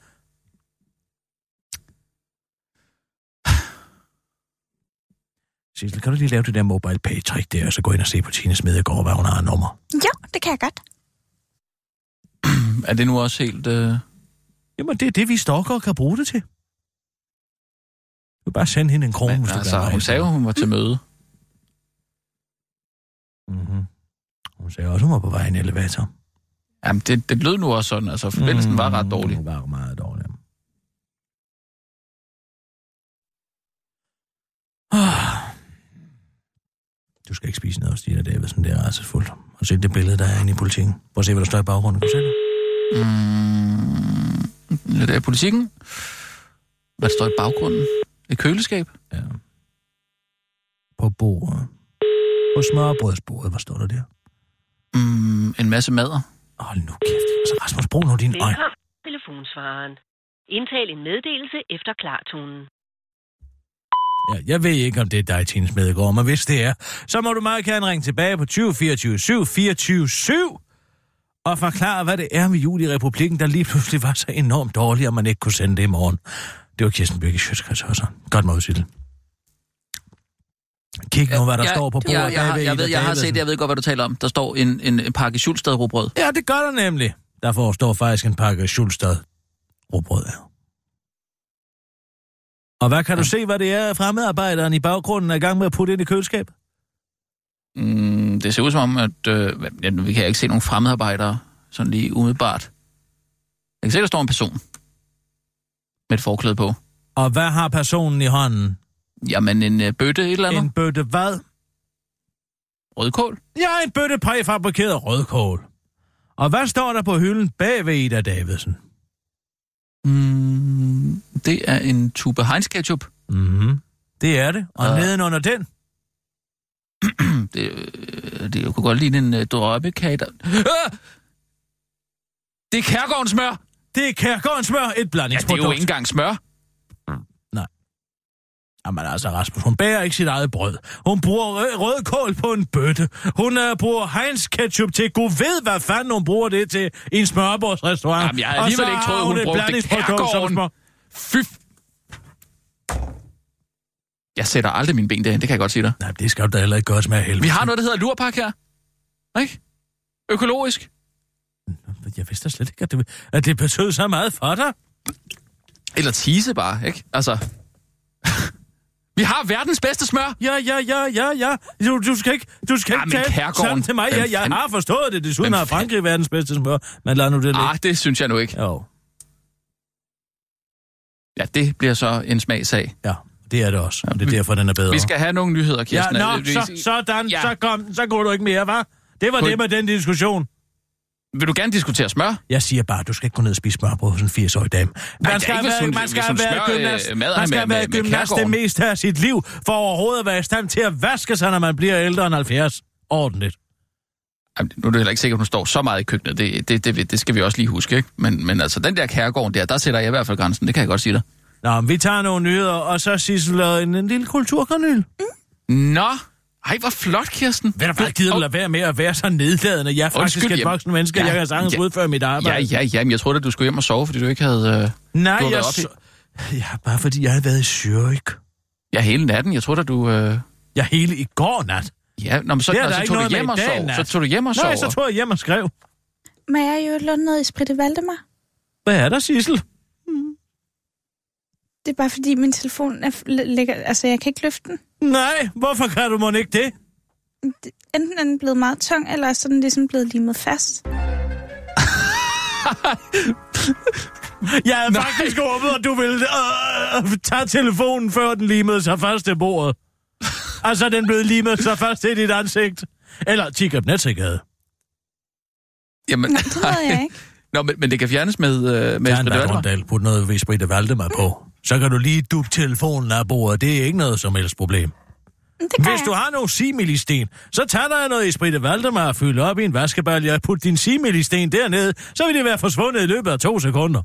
Sissel, kan du lige lave det der mobile pay trick der, og så gå ind og se på Tine Smedegaard, hvad hun har nummer? Jo, det kan jeg godt. Er det nu også helt... Øh... Jamen, det er det, vi stalker kan bruge det til. Du bare sende hende en krone, Men, hvis du altså, hun sagde hun var til møde. Mm-hmm. Hun sagde også, hun var på vej i en elevator. Jamen, det, det lød nu også sådan. Altså, forbindelsen mm, var ret dårlig. Den var meget dårlig. Ah. Du skal ikke spise noget hos Stina Davidsen, det er altså fuldt. Og se det billede, der er inde i politikken. Prøv at se, hvad der står i baggrunden. Kan du se det? Mm, det er politikken. Hvad står i baggrunden? Et køleskab? Ja. På bordet. På smørbrødsbordet, hvad står der der? Mm, en masse mader. Hold nu kæft. Altså, Rasmus, brug nu din øjne. Velkommen til telefonsvareren. Indtal en meddelelse efter klartonen. Ja, jeg ved ikke, om det er dig, Tine Smedegaard, men hvis det er, så må du meget gerne ringe tilbage på 20 24 7 24 7 og forklare, hvad det er med jul i republikken, der lige pludselig var så enormt dårligt, at man ikke kunne sende det i morgen. Det var Kirsten Birke Sjøtskreds også. Godt måde, Sissel. Kig nu, hvad der jeg, står på bordet. Jeg, jeg, har, bagved jeg, Ida ved, jeg har set det, jeg ved godt, hvad du taler om. Der står en, en, en pakke Schulstad rugbrød. Ja, det gør der nemlig. Der forestår faktisk en pakke Schulstad råbrød her. Og hvad kan du se, hvad det er, fremmedarbejderen i baggrunden er i gang med at putte ind i køleskabet? Mm, det ser ud som om, at øh, ja, vi kan ikke se nogen fremmedarbejdere sådan lige umiddelbart. Jeg kan se, der står en person med et forklæde på. Og hvad har personen i hånden? Jamen, en øh, bøtte et eller andet. En bøtte hvad? Rødkål. Ja, en bøtte præfabrikeret rødkål. Og hvad står der på hylden bag ved Ida Davidsen? Mm, det er en tube Heinz ketchup. Mhm. Det er det. Og Ja. nedenunder den? Det, øh, det kunne godt ligne en øh, drømmekage. Der... Ah! Det er kærgårdens smør. Det er Kærgårdens smør, et Ja, det er blandingsprodukt. jo ikke engang smør. Jamen altså, Rasmus, hun bærer ikke sit eget brød. Hun bruger rød, rødkål på en bøtte. Hun uh, bruger Heinz ketchup til. Gud ved, hvad fanden hun bruger det til i en smørbordsrestaurant. Jamen, jeg havde alligevel ikke troet, hun et brugte blandingsprodukt Kærgården. smør. Fy... Jeg sætter aldrig mine ben derind, det kan jeg godt sige dig. Nej, det skal du da heller ikke gøre af helvede. Vi har noget, der hedder lurpak her. Ikke? Økologisk. Jeg vidste slet ikke, at det, at det betød så meget for dig. Eller tise bare, ikke? Altså... Vi har verdens bedste smør. Ja, ja, ja, ja, ja. Du, du skal ikke, du skal Ja, ikke tale sådan til mig. Jeg, jeg har forstået det. Desuden har Frankrig verdens bedste smør. Men lad nu det ligge. Ah, det synes jeg nu ikke. Jo, Ja, det bliver så en smagsag. ja, det er det også. Og det er derfor, den er bedre. Vi skal have nogle nyheder, Ja, Kirsten. nå, Vi- så, sådan, Ja. så kom, så går du ikke mere, hva'? Det var Kun- det med den diskussion. Vil du gerne diskutere smør? Jeg siger bare, du skal ikke gå ned og spise smørbrød hos en 80-årig dame. det Man skal, ikke, været, hun- man skal smører, gymnast, øh, man skal med- været med- med gymnast det Kærgården. meste af sit liv, for overhovedet at være i stand til at vaske sig, når man bliver ældre end 70. Ordentligt. Jamen, nu er det heller ikke sikkert, at hun står så meget i køkkenet. Det, det, det, det skal vi også lige huske, ikke? Men, men altså, den der kærgården der, der sætter jeg i hvert fald grænsen. Det kan jeg godt sige dig. Nå, vi tager nogle nyheder, og så Sissel en, en lille kulturkanyl. Nå, ej, hvor flot, Kirsten. Hvad der bare gider du lade være med at være så nedladende? Jeg er faktisk Undskyld, et jamen. voksen menneske, Ja, jeg kan sagtens ja. udføre mit Ja, arbejde. ja, ja, men jeg troede, at du skulle hjem og sove, fordi du ikke havde... Øh... Nej, jeg så... Ja, bare fordi jeg havde været i Zürich. Ja, hele natten. Jeg troede, at du... Øh... Jeg hele i går nat. Ja, nå, men så, Det nå, der så ikke tog du hjem og sov. Nat. Så tog du hjem og sov. Nej, så tog jeg hjem og skrev. Men jeg er jo lånt noget i Spritte Valdemar. Hvad er der, Sissel? Det er bare fordi, min telefon er, ligger... Altså, jeg kan ikke løfte den. Nej, hvorfor kan du må ikke det? Enten er den blevet meget tung, eller så er den ligesom blevet limet fast. Jeg havde faktisk håbet, at du ville øh, tage telefonen, før den limede sig først til bordet. Altså, den blev limet sig først til dit ansigt. Eller Tigger Netzik havde. Jamen, Nej, det ved jeg ikke. Nå, men, men det kan fjernes med, øh, med Tag en Esprit Valdemar. Rundal, put noget Vesprit Valdemar på. Så kan du lige duppe telefonen af bordet. Det er ikke noget som helst problem. Hvis du har nogle similisten, så tag dig noget Esprit Valdemar og fyld op i en vaskebalje og put din similisten dernede, så vil det være forsvundet i løbet af to sekunder.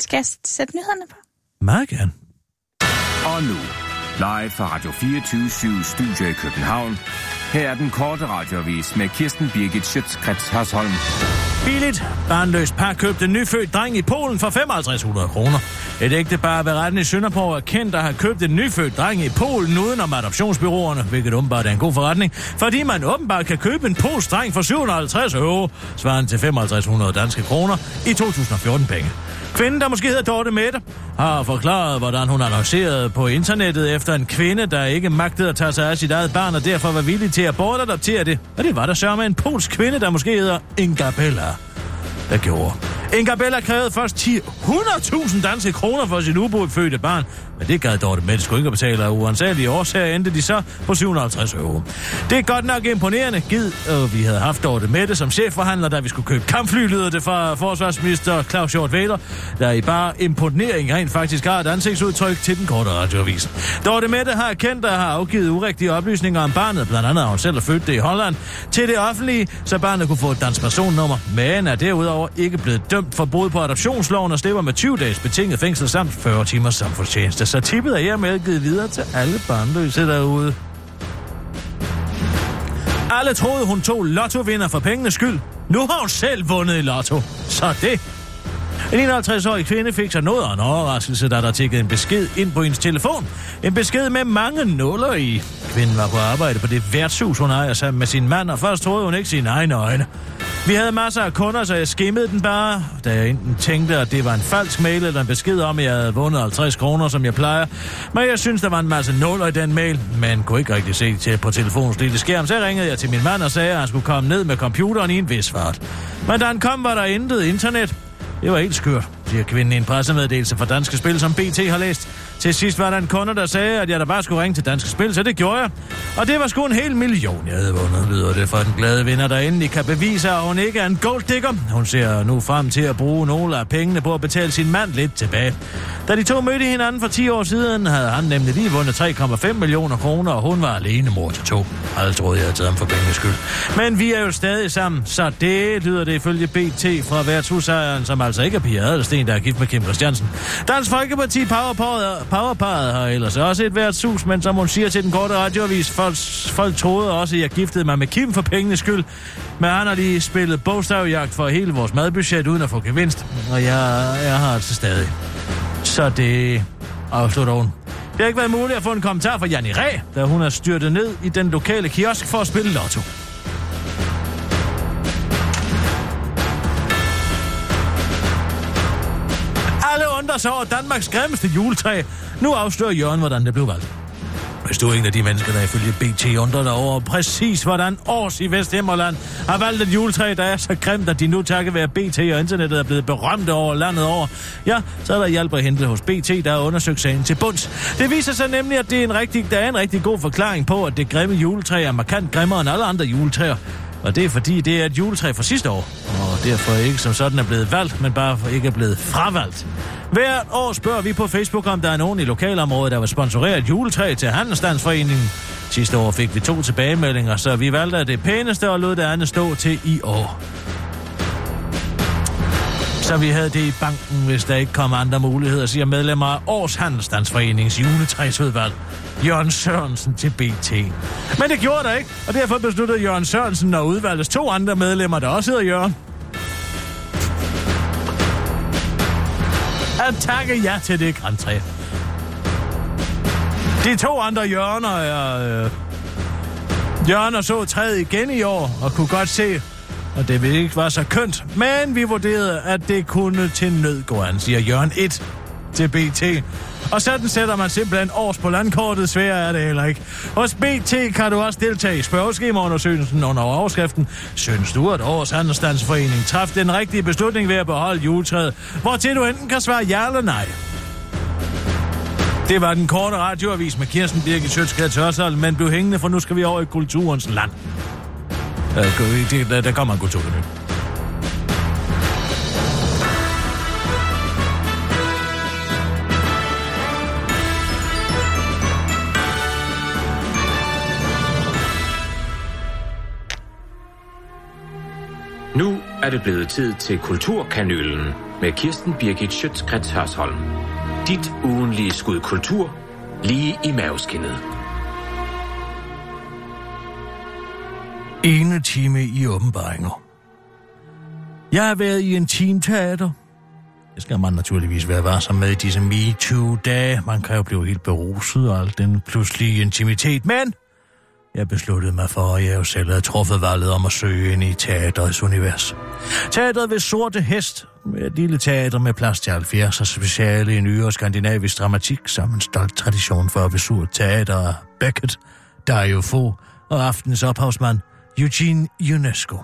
Skal jeg sætte nyhederne på? Meget gerne. Og nu, live fra Radio 24 Studio i København. Her er den korte radiovis med Kirsten Birgit Schøtzgrads Hasholm. Billigt. Barnløst par købte en nyfødt dreng i Polen for 5500 kroner. Et ægtepar ved retten i Sønderborg er kendt at have købt en nyfødt dreng i Polen uden om adoptionsbyråerne, hvilket åbenbart er en god forretning, fordi man åbenbart kan købe en polsk dreng for 750 euro, svarende til 5500 danske kroner, i 2014 penge. Kvinden, der måske hedder Dorte Mette, har forklaret, hvordan hun annoncerede på internettet efter en kvinde, der ikke magtede at tage sig af sit eget barn, og derfor var villig til at bortadoptere det. Og det var der sørme en polsk kvinde, der måske hedder Inga Bella der gjorde. En Bella krævede først 10 100.000 danske kroner for sit ubådfødte barn, men det gad Dorte Mette skulle ikke betale af uansagelige årsager, endte de så på 750 euro. Det er godt nok imponerende, givet, og øh, vi havde haft Dorte Mette som chefforhandler, da vi skulle købe kampfly, lyder det fra forsvarsminister Claus Hjort Væler, der i bare imponering rent faktisk har et ansigtsudtryk til den korte radioavis. Dorte Mette har erkendt og har afgivet urigtige oplysninger om barnet, blandt andet har hun selv født det i Holland, til det offentlige, så barnet kunne få et dansk personnummer, men er derudover ikke blevet dømt for brud på adoptionsloven og slipper med 20 dages betinget fængsel samt 40 timers samfundstjeneste. Så tippet er hermed givet videre til alle barnløse derude. Alle troede, hun tog lottovinder for pengenes skyld. Nu har hun selv vundet i lotto. Så det. En 51-årig kvinde fik sig noget af en overraskelse, da der tikkede en besked ind på hendes telefon. En besked med mange nuller i. Kvinden var på arbejde på det værtshus, hun ejer sammen med sin mand, og først troede hun ikke sine egne øjne. Vi havde masser af kunder, så jeg skimmede den bare, da jeg enten tænkte, at det var en falsk mail eller en besked om, at jeg havde vundet 50 kroner, som jeg plejer. Men jeg synes, der var en masse nuller i den mail, men kunne ikke rigtig se til på telefonens lille skærm. Så ringede jeg til min mand og sagde, at han skulle komme ned med computeren i en vis fart. Men da han kom, var der intet internet. Det var helt skørt, siger kvinden i en pressemeddelelse fra Danske Spil, som BT har læst. Til sidst var der en kunde, der sagde, at jeg da bare skulle ringe til Danske Spil, så det gjorde jeg. Og det var sgu en hel million, jeg havde vundet, lyder det fra den glade vinder, der endelig kan bevise, at hun ikke er en golddigger. Hun ser nu frem til at bruge nogle af pengene på at betale sin mand lidt tilbage. Da de to mødte hinanden for 10 år siden, havde han nemlig lige vundet 3,5 millioner kroner, og hun var alene mor til to. Alle troede, jeg havde taget ham for pengenes skyld. Men vi er jo stadig sammen, så det lyder det ifølge BT fra værtshusejeren, som altså ikke er Pia Adelsten, der er gift med Kim Christiansen. Dansk Folkeparti Powerparet Powerparet har ellers også et værtshus, men som hun siger til den korte radioavis, folk, folk troede også, at jeg giftede mig med Kim for pengenes skyld. Men han har lige spillet bogstavjagt for hele vores madbudget uden at få gevinst, og jeg, jeg har altså stadig. Så det afslutter hun. Det har ikke været muligt at få en kommentar fra Janni Ræ, da hun er styrtet ned i den lokale kiosk for at spille lotto. Alle undrer sig over Danmarks grimmeste juletræ. Nu afslører Jørgen, hvordan det blev valgt. Hvis du er en af de mennesker, der ifølge BT undrer dig over præcis, hvordan Års i Vesthimmerland har valgt et juletræ, der er så grimt, at de nu takket være BT og internettet er blevet berømte over landet over, ja, så er der hjælp at hente hos BT, der har undersøgt sagen til bunds. Det viser sig nemlig, at det er en rigtig, der er en rigtig god forklaring på, at det grimme juletræ er markant grimmere end alle andre juletræer. Og det er fordi, det er et juletræ fra sidste år, og derfor ikke som sådan er blevet valgt, men bare ikke er blevet fravalgt. Hvert år spørger vi på Facebook, om der er nogen i lokalområdet, der vil sponsorere et juletræ til Handelsstandsforeningen. Sidste år fik vi to tilbagemeldinger, så vi valgte det pæneste og lod det andet stå til i år. Så vi havde det i banken, hvis der ikke kom andre muligheder, siger medlemmer af Års Handelsstandsforenings juletræsudvalg. Jørgen Sørensen til BT. Men det gjorde der ikke, og derfor besluttede Jørgen Sørensen og udvalgets to andre medlemmer, der også hedder Jørgen. At takke ja til det grantræ. De to andre hjørner er... Øh, Jørgen så træet igen i år, og kunne godt se, og det ville ikke være så kønt. Men vi vurderede, at det kunne til nød gå an, siger Jørgen 1 til BT. Og sådan sætter man simpelthen års på landkortet, sværere er det heller ikke. Hos BT kan du også deltage i spørgeskemaundersøgelsen under overskriften Synes du, at Års Handelsstandsforening træffede den rigtige beslutning ved at beholde juletræet, hvor til du enten kan svare ja eller nej. Det var den korte radioavis med Kirsten Birgit Sjøtskred Tørsal, men du hængende, for nu skal vi over i kulturens land. Øh, der, der, der kommer en kulturnyt. Nu er det blevet tid til Kulturkanylen med Kirsten Birgit Schøtzgrads Hørsholm. Dit ugenlige skud kultur lige i maveskinnet. Ene time i åbenbaringer. Jeg har været i en teamteater. Det skal man naturligvis være varsom med i disse MeToo-dage. Man kan jo blive helt beruset og al den pludselige intimitet. Men jeg besluttede mig for, at jeg jo selv havde truffet valget om at søge ind i teaterets univers. Teateret ved Sorte Hest, med et lille teater med plads til 70 og speciale i nyere skandinavisk dramatik, som en stolt tradition for absurd teater af Beckett, Dario Fo og aftens ophavsmand Eugene UNESCO.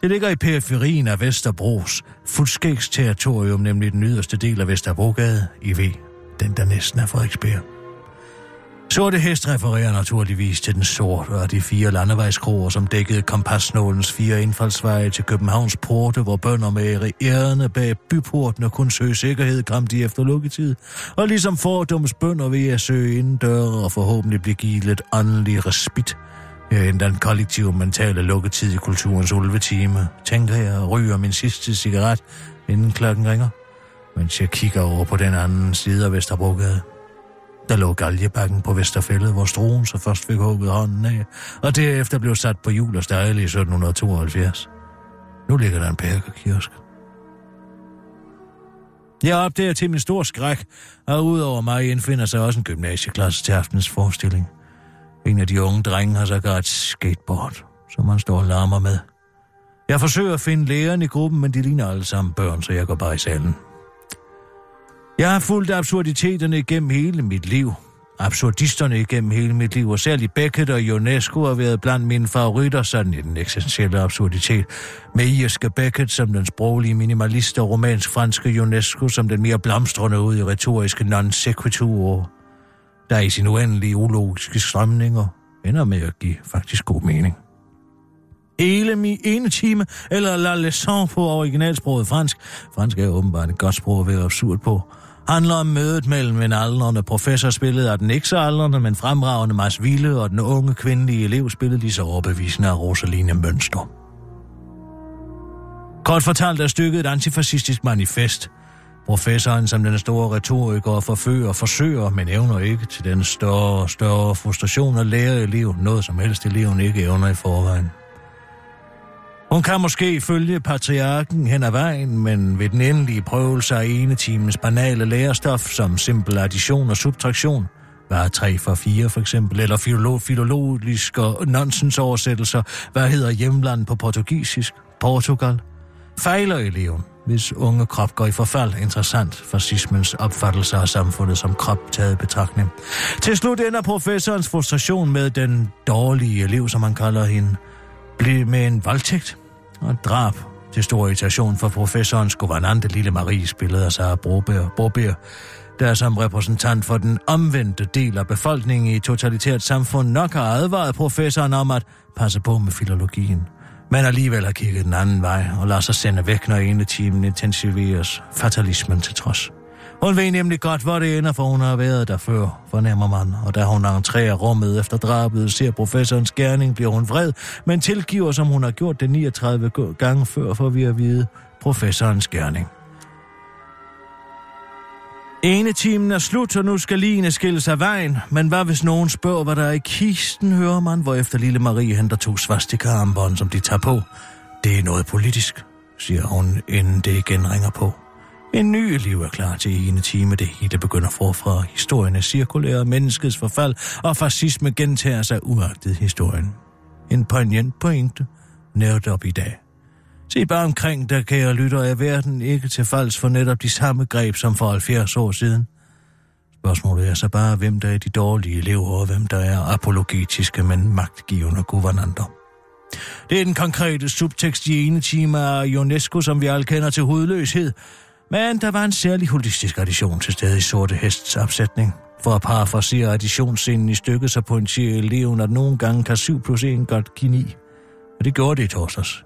Det ligger i periferien af Vesterbros fuldskægs territorium, nemlig den yderste del af Vesterbrogade i V, den der næsten er Frederiksberg. Sorte Hest refererer naturligvis til den sorte og de fire landevejskroer, som dækkede kompasnålens fire indfaldsveje til Københavns porte, hvor bønder med ærende bag byporten og kun søge sikkerhed kom de efter lukketid. Og ligesom fordoms bønder ved at søge indendøre og forhåbentlig blive givet lidt åndelig respit Øh, end den kollektive mentale lukketid i kulturens ulvetime, tænker jeg og ryger min sidste cigaret, inden klokken ringer, mens jeg kigger over på den anden side af Vesterbrogade. Der lå galjebakken på Vesterfældet, hvor struen så først fik hugget hånden af, og derefter blev sat på jul og stejle i 1772. Nu ligger der en pærkekiosk. Jeg opdager til min store skræk, og udover mig indfinder sig også en gymnasieklasse til aftens forestilling. En af de unge drenge har så et skateboard, som han står og larmer med. Jeg forsøger at finde læreren i gruppen, men de ligner alle sammen børn, så jeg går bare i salen. Jeg har fulgt absurditeterne igennem hele mit liv. Absurdisterne igennem hele mit liv, og særligt Beckett og UNESCO har været blandt mine favoritter, sådan i den eksistentielle absurditet. Med irske Beckett som den sproglige minimalist og romansk-franske UNESCO som den mere blomstrende ud i retoriske non sequitur der i sin uendelige ulogiske strømninger ender med at give faktisk god mening. Hele mi ene time, eller la leçon på originalsproget fransk, fransk er åbenbart et godt sprog at være absurd på, handler om mødet mellem en aldrende professor spillet af den ikke så aldrende, men fremragende Mars Ville og den unge kvindelige elev spillet lige så overbevisende af Rosaline Mønster. Kort fortalt er stykket et antifascistisk manifest – Professoren, som den store retoriker forfører, forsøger, men evner ikke til den større og større frustration at lære eleven noget, som helst. Eleven ikke evner i forvejen. Hun kan måske følge patriarken hen ad vejen, men ved den endelige prøvelse af ene timens banale lærestof, som simpel addition og subtraktion, hvad er 3 for 4 for eksempel, eller filolog, filologiske nonsensoversættelser, hvad hedder hjemland på portugisisk, Portugal, fejler eleven, hvis unge krop går i forfald. Interessant fascismens opfattelse af samfundet som krop taget betragtning. Til slut ender professorens frustration med den dårlige elev, som man kalder hende, blive med en voldtægt og drab til stor irritation for professorens guvernante lille Marie, spillet af Sarah Broberg, Broberg der som repræsentant for den omvendte del af befolkningen i et totalitært samfund nok har advaret professoren om at passe på med filologien men alligevel har kigget den anden vej og lader sig sende væk, når ene timen intensiveres fatalismen til trods. Hun ved nemlig godt, hvor det ender, for hun har været der før, fornemmer man, og da hun entrerer rummet efter drabet, ser professorens gerning, bliver hun vred, men tilgiver, som hun har gjort det 39 gange før, for vi at vide professorens gerning. Ene timen er slut, og nu skal Line skille sig vejen. Men hvad hvis nogen spørger, hvad der er i kisten, hører man, hvor efter lille Marie henter to svastika som de tager på. Det er noget politisk, siger hun, inden det igen ringer på. En ny liv er klar til ene time. Det hele begynder forfra. Historien er cirkulær, menneskets forfald, og fascisme gentager sig uagtet historien. En poignant pointe, nært op i dag. Se bare omkring der kære lytter, er verden ikke til falds for netop de samme greb som for 70 år siden. Spørgsmålet er så bare, hvem der er de dårlige elever, og hvem der er apologetiske, men magtgivende guvernanter. Det er den konkrete subtekst i ene time af UNESCO, som vi alle kender til hudløshed. Men der var en særlig holistisk addition til stede i Sorte Hests opsætning. For at parafrasere additionsscenen i stykket, så pointerer eleven, at nogle gange kan 7 plus 1 godt give 9. Og det gjorde det i torsdags.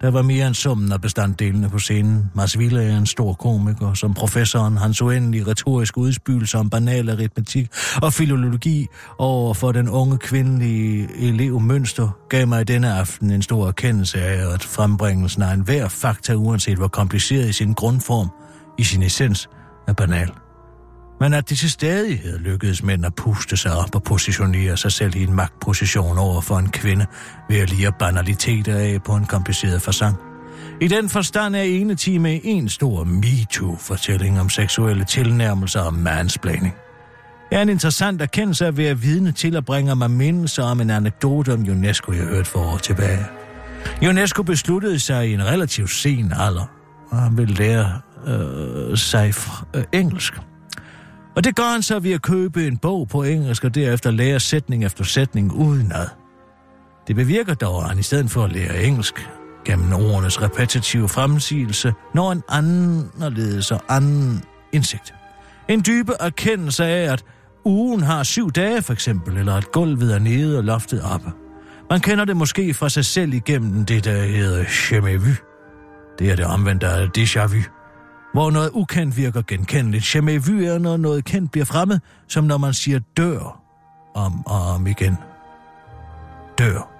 Der var mere end summen af bestanddelene på scenen. Mars Villa er en stor komiker, som professoren, hans uendelige retoriske udspygelser om banal aritmetik og filologi over for den unge kvindelige elev Mønster, gav mig denne aften en stor erkendelse af, at frembringelsen af enhver fakta, uanset hvor kompliceret i sin grundform, i sin essens, er banal men at det til stadighed lykkedes mænd at puste sig op og positionere sig selv i en magtposition over for en kvinde ved at lide banaliteter af på en kompliceret fasang. I den forstand er ene time en stor MeToo-fortælling om seksuelle tilnærmelser og mansplaining. er en interessant erkendelse at være vidne til at bringe mig mindelser om en anekdote om UNESCO, jeg hørte for år tilbage. UNESCO besluttede sig i en relativt sen alder, og han ville lære øh, sig øh, engelsk. Og det gør han så ved at købe en bog på engelsk, og derefter lære sætning efter sætning udenad. Det bevirker dog, at han i stedet for at lære engelsk, gennem ordenes repetitive fremsigelse, når en anderledes og anden indsigt. En dybe erkendelse af, at ugen har syv dage for eksempel, eller at gulvet er nede og loftet oppe. Man kender det måske fra sig selv igennem det, der hedder jamais vu. Det er det omvendte af déjà vu. Hvor noget ukendt virker genkendeligt. Jamais vu er, når noget kendt bliver fremmed, som når man siger dør om og om igen. Dør.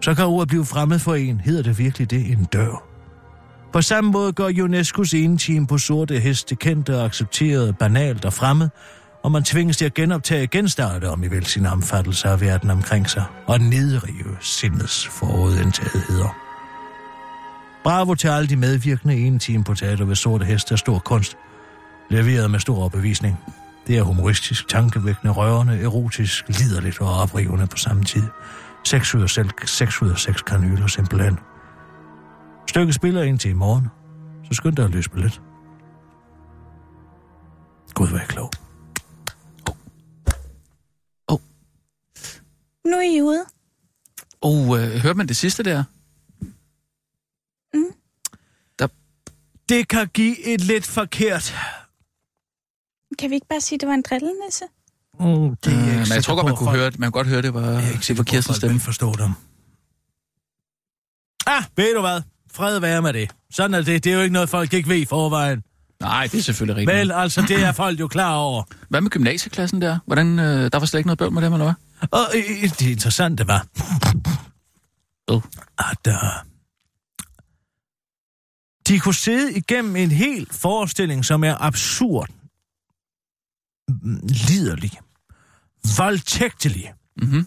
Så kan ordet blive fremmed for en. Hedder det virkelig det en dør? På samme måde gør UNESCO's ene team på sorte heste kendte og accepteret banalt og fremmed, og man tvinges til at genoptage genstarte om i vel sin omfattelse af verden omkring sig, og nedrive sindets forudindtagetheder. Bravo til alle de medvirkende ene team på teater ved sorte heste og stor kunst. Leveret med stor opbevisning. Det er humoristisk, tankevækkende, rørende, erotisk, liderligt og oprivende på samme tid. 6 ud af 6, 6 ud af 6 kanyler simpelthen. Stykket spiller ind til i morgen, så skynd dig at løse lidt. Gud, hvor er jeg klog. Nu er I ude. Oh, øh, hørte man det sidste der? Det kan give et lidt forkert. Kan vi ikke bare sige, at det var en drillenisse? Mm, det er jeg Øh, ikke men jeg tror godt, man kunne folk- høre det. Man kunne godt høre, det var, Jeg er ikke Kirstens folk stemme. forstå dem. Ah, ved du hvad? Fred være med det. Sådan er det. Det er jo ikke noget, folk ikke ved i forvejen. Nej, det er selvfølgelig rigtigt. Vel, altså, det er folk jo klar over. Hvad med gymnasieklassen der? Hvordan, øh, der var slet ikke noget bøvl med dem, eller hvad? Og øh, det interessante var, Oh. at uh, de kunne sidde igennem en hel forestilling, som er absurd, liderlig, voldtægtelig. Mm-hmm.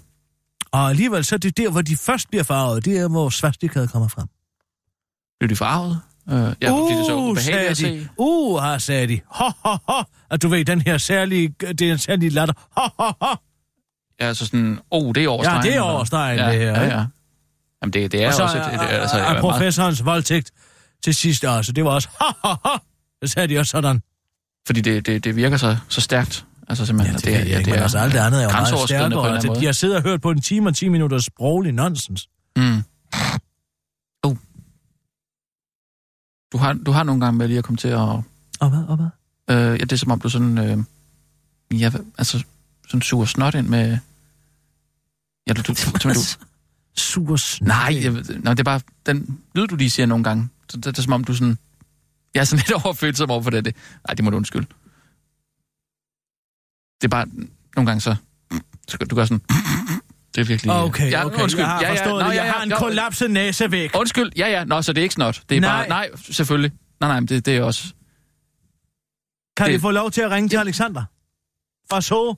Og alligevel så er det der, hvor de først bliver farvet, det er, hvor svastikade kommer frem. Blev de farvet? Øh, ja, fordi det så uh, ubehageligt at sagde de. se. Uh, har sagde de. Ho, ho, ho. At du ved, den her særlige, det er en særlig latter. Ho, ho, ho. Ja, altså sådan, oh, det er over Ja, det er eller? over stregen, ja, det her, Ja, ja. Jamen, det, det er og så også et... et, altså, er, er er meget, professorens voldtægt til sidst også. Det var også, ha, ha, ha. Det sagde de også sådan. fordi det, det, det virker så, så stærkt. Altså simpelthen, Ja, det, det, det, det men altså alt det andet er jo meget stærkere. Altså, måde. jeg sidder og hørt på en time og 10 minutters sproglig nonsens. Mm. Oh. Du har, du har nogle gange med lige at komme til at... Og hvad, og hvad? Øh, ja, det er som om du sådan... Øh, ja, altså, sådan suger snot ind med... Ja, du, du, du, du, Sur snot. nej, jeg, nej, det er bare den lyd, du lige siger nogle gange. Så det, det er som om, du sådan... Jeg er sådan lidt overfølsom over for det. det. Nej, det må du undskylde. Det er bare... Nogle gange så... du gør sådan... Det er virkelig... Okay, ja, okay. Undskyld. Jeg har ja, ja, forstået nå, det. ja, Jeg ja, har en kollapset næsevæg. Undskyld, ja, ja. Nå, så det er ikke snot. Det er Nej. bare... Nej, selvfølgelig. Nej, nej, men det, det er også... Kan det- vi få lov til at ringe til Alexander? Fra så?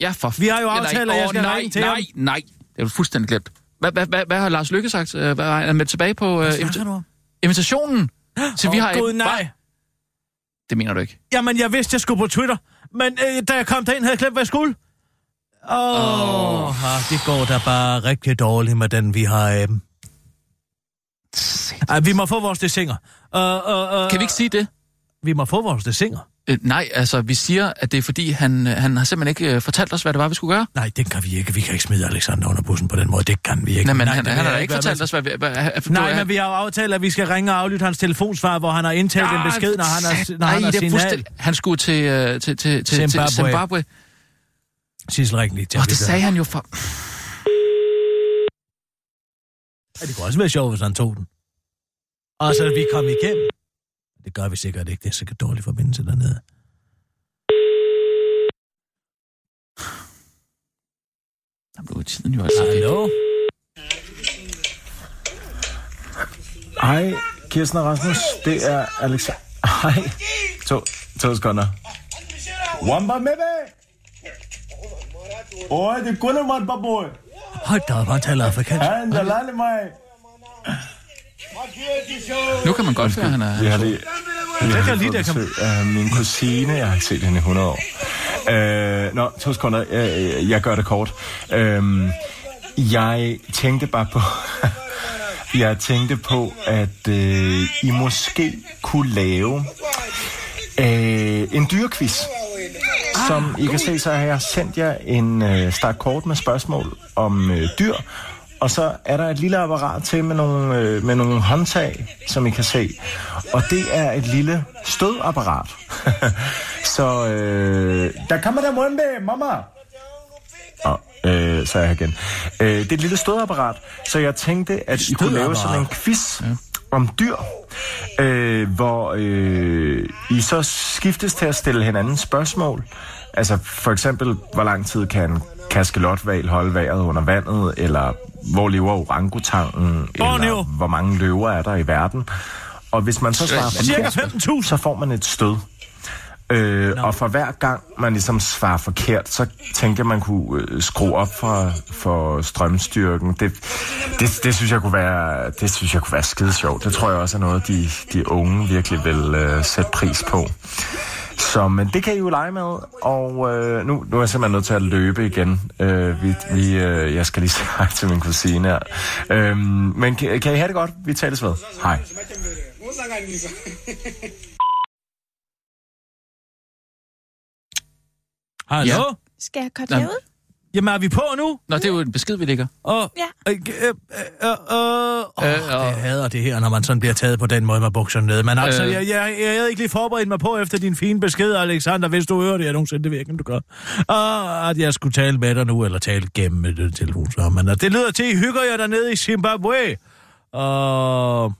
Ja, for... Vi har jo aftalt, at jeg skal nej, ringe til nej, ham. Nej, det er jo fuldstændig glemt. Hvad, hvad, hvad, hvad har Lars Lykke sagt? Øh, Hvad er han med tilbage på øh, Hvad invita- snakker du om? Invitationen? Så vi Åh, har Gud, et- nej. Det mener du ikke? Jamen, jeg vidste, jeg skulle på Twitter. Men øh, da jeg kom derind, havde jeg glemt, hvad jeg skulle. Åh, oh, det går da bare rigtig dårligt med den, vi har af dem. Ej, vi må få vores desinger. Uh, uh, uh, Kan vi ikke sige det? Vi må få vores desinger. Øh, nej, altså, vi siger, at det er fordi, han, øh, han har simpelthen ikke øh, fortalt os, hvad det var, vi skulle gøre. Nej, det kan vi ikke. Vi kan ikke smide Alexander under bussen på den måde. Det kan vi ikke. Nej, men han, det han vil har da ikke fortalt med os, hvad vi... Hvad, hvad, Nej, men vi har jo aftalt, at vi skal ringe og aflytte hans telefonsvar, hvor han har indtalt en besked, når han har, når han har det er signal. Han skulle til, øh, til, til, til, Zimbabwe. til Zimbabwe. Sissel, ring lige til ham, det sagde han jo for... Ja, det kunne også være sjovt, hvis han tog den. Og så er vi kom igennem. Det gør vi sikkert ikke. Det er sikkert dårlig forbindelse dernede. Der blev tiden jo altså... Hallo? Hej, Kirsten og Rasmus. Det er Alex... Hej. To, to sekunder. Wamba mebe! Oi, det kunne man, baboy. Hold da op, han taler afrikansk. Han, der lader mig. Nu kan man godt høre, han er... Vi har lige... Vi har lige der, besøg af min kusine. Jeg har ikke set hende i 100 år. Øh, nå, to sekunder. Jeg, jeg gør det kort. Øh, jeg tænkte bare på... jeg tænkte på, at øh, I måske kunne lave øh, en dyrequiz. Som I kan se, så har jeg sendt jer en øh, stak kort med spørgsmål om øh, dyr. Og så er der et lille apparat til med nogle, øh, med nogle håndtag, som I kan se. Og det er et lille stødapparat. så øh, der kommer der muende, mamma. Og, øh, så er jeg igen. Øh, det er et lille stødapparat, så jeg tænkte, at I kunne lave sådan en quiz ja. om dyr, øh, hvor øh, I så skiftes til at stille hinanden spørgsmål. Altså for eksempel, hvor lang tid kan en kaskelotval holde vejret under vandet, eller hvor lever orangutangen, eller hvor mange løver er der i verden. Og hvis man så svarer Cirka forkert, 15.000. så får man et stød. Øh, og for hver gang man ligesom svarer forkert, så tænker man kunne øh, skrue op for, for strømstyrken. Det, det, det, synes jeg kunne være, det synes jeg kunne være skide sjovt. Det tror jeg også er noget, de, de unge virkelig vil øh, sætte pris på. Så men det kan I jo lege med, og øh, nu, nu er jeg simpelthen nødt til at løbe igen. Øh, vi, vi, øh, jeg skal lige sige hej til min kusine her. Øh, men kan, kan I have det godt? Vi tales ved. Hej. Hallo? Ja. Skal jeg korte ud? Jamen, er vi på nu? Nå, det er jo en besked, vi lægger. Og, Ja. øh, øh, øh, øh, Øh, og- det hader det her, når man sådan bliver taget på den måde med bukserne ned. Men altså, Øh. jeg, jeg, jeg havde ikke lige forberedt mig på efter din fine besked, Alexander, hvis du hører det, jeg nogensinde, det ved jeg ikke, om du gør. Og at jeg skulle tale med dig nu, eller tale gennem et øh, telefonsvar. Men at det lyder til, at I hygger jer dernede i Zimbabwe. Og...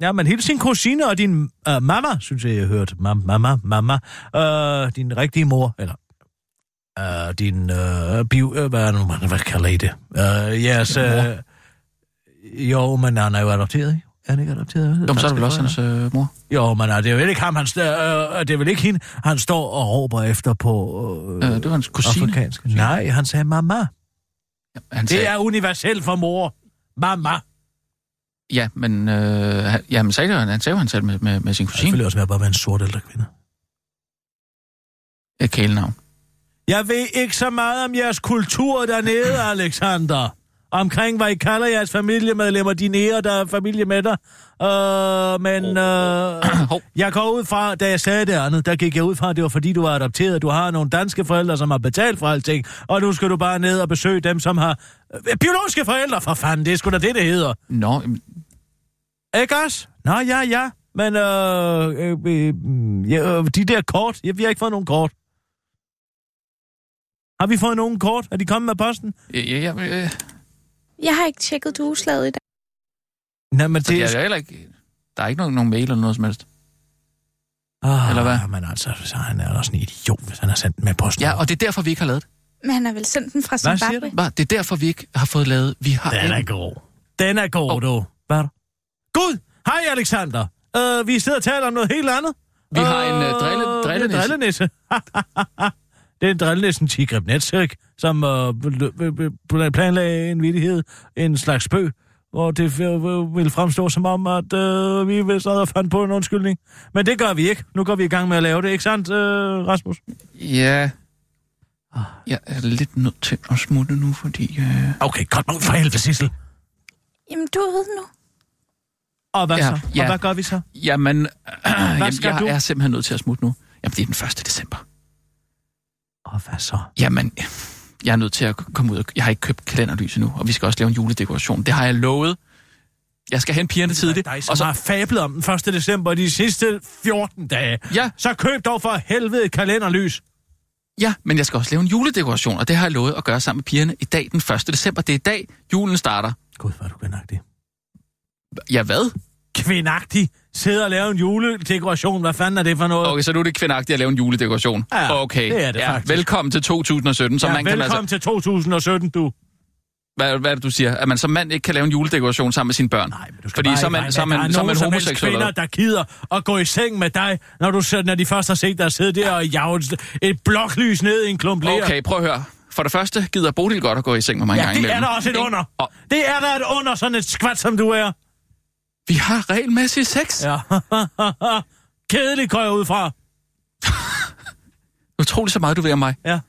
Ja, men hele sin kusine og din øh, mamma, synes jeg, jeg hørte. Mam, mamma, mamma. Øh, din rigtige mor, eller øh, din øh, bio... Øh, hvad, nu, man- hvad kalder I det? Øh, jeres... Øh, jo, men han er jo adopteret, ikke? Er han ikke adopteret? Jo, men så er det vel også hans øh, mor. Jo, men øh, det er vel ikke ham, han, øh, det er vel ikke hende, han står og råber efter på Øh, det var hans kusine. afrikansk. Nej, han sagde mamma. Han Det er universelt for mor. Mamma. Ja, men, øh, han, ja, men sagde det, han sagde jo, han selv med, med, med sin kusine. ville også være bare være en sort ældre kvinde. Et kælenavn. Jeg ved ikke så meget om jeres kultur dernede, Alexander. Omkring, hvad I kalder jeres familiemedlemmer, de nære, der er familie med dig. Øh, men øh, jeg går ud fra, da jeg sagde det andet, der gik jeg ud fra, at det var fordi, du var adopteret. Du har nogle danske forældre, som har betalt for alting, og nu skal du bare ned og besøge dem, som har... Øh, biologiske forældre, for fanden, det er sgu da det, det hedder. Nå, Ikke også? Nå, ja, ja. Men øh, øh, øh, ja, øh, de der kort, ja, vi har ikke fået nogen kort. Har vi fået nogen kort? Er de kommet med posten? ja, ja, øh, Jeg har ikke tjekket dueslaget i dag. Nej, men det det er heller ikke... Der er ikke nogen, nogen mail eller noget som helst. Ah, Eller hvad? Men altså, så han er sådan en idiot, hvis han har sendt den med posten. Ja, og det er derfor, vi ikke har lavet. Men han har vel sendt den fra Hvad siger Zimbabwe? Det er derfor, vi ikke har fået lavet... Vi har Den er ikke- god. Den er god, oh. du. Hvad er der? Gud! Hej, Alexander. Uh, vi sidder og taler om noget helt andet. Vi har en, øh, drille- er drillenisse. drillenisse. det er en drillenissen Tigrib Netsøk, som uh, planlagde en vidighed, en slags spøg, hvor det øh, vil fremstå som om, at uh, vi vil sad og fandt på en undskyldning. Men det gør vi ikke. Nu går vi i gang med at lave det, ikke sandt, uh, Rasmus? Ja. Jeg er lidt nødt til at smutte nu, fordi... Øh... Okay, godt nok for helvede, Sissel. Jamen, du er ude nu. Og hvad Ja, så? ja. Og hvad gør vi så? Jamen, jamen skal jeg du? er simpelthen nødt til at smutte nu. Jamen, det er den 1. december. Og hvad så? Jamen, jeg er nødt til at komme ud. og- Jeg har ikke købt kalenderlys endnu, og vi skal også lave en juledekoration. Det har jeg lovet. Jeg skal hente pigerne tidligt. Dig, Og så, har fablet om den 1. december de sidste 14 dage. Ja. Så køb dog for helvede et kalenderlys. ja, men jeg skal også lave en juledekoration, og det har jeg lovet at gøre sammen med pigerne i dag, den 1. december. Det er i dag, julen starter. Gud, hvor er du kvindagtig. Ja, hvad? Kvindagtig. Sidde og lave en juledekoration. Hvad fanden er det for noget? Okay, så nu er det kvindagtigt at lave en juledekoration. Ja, okay. det er det ja, faktisk. Velkommen til 2017, som ja, man kan velkommen altså... til 2017, du. Hvad, hvad er det, du siger? At man som mand ikke kan lave en juledekoration sammen med sine børn? Nej, Du skal Fordi bare så er man, så er man, der så er nogen man som homoseksuel. kvinder, der gider at gå i seng med dig, når, du, så- når de først har set dig sidde der og jage et- bloklys ned i en klump ler. Okay, prøv at høre. For det første gider Bodil godt at gå i seng med mig en Ja, gang det er imellem. der også et under. Og Det er der et under, sådan et skvat, som du er. Vi har regelmæssig sex. Ja. Kedeligt går jeg ud fra. Utroligt så meget, du vil af mig. Ja.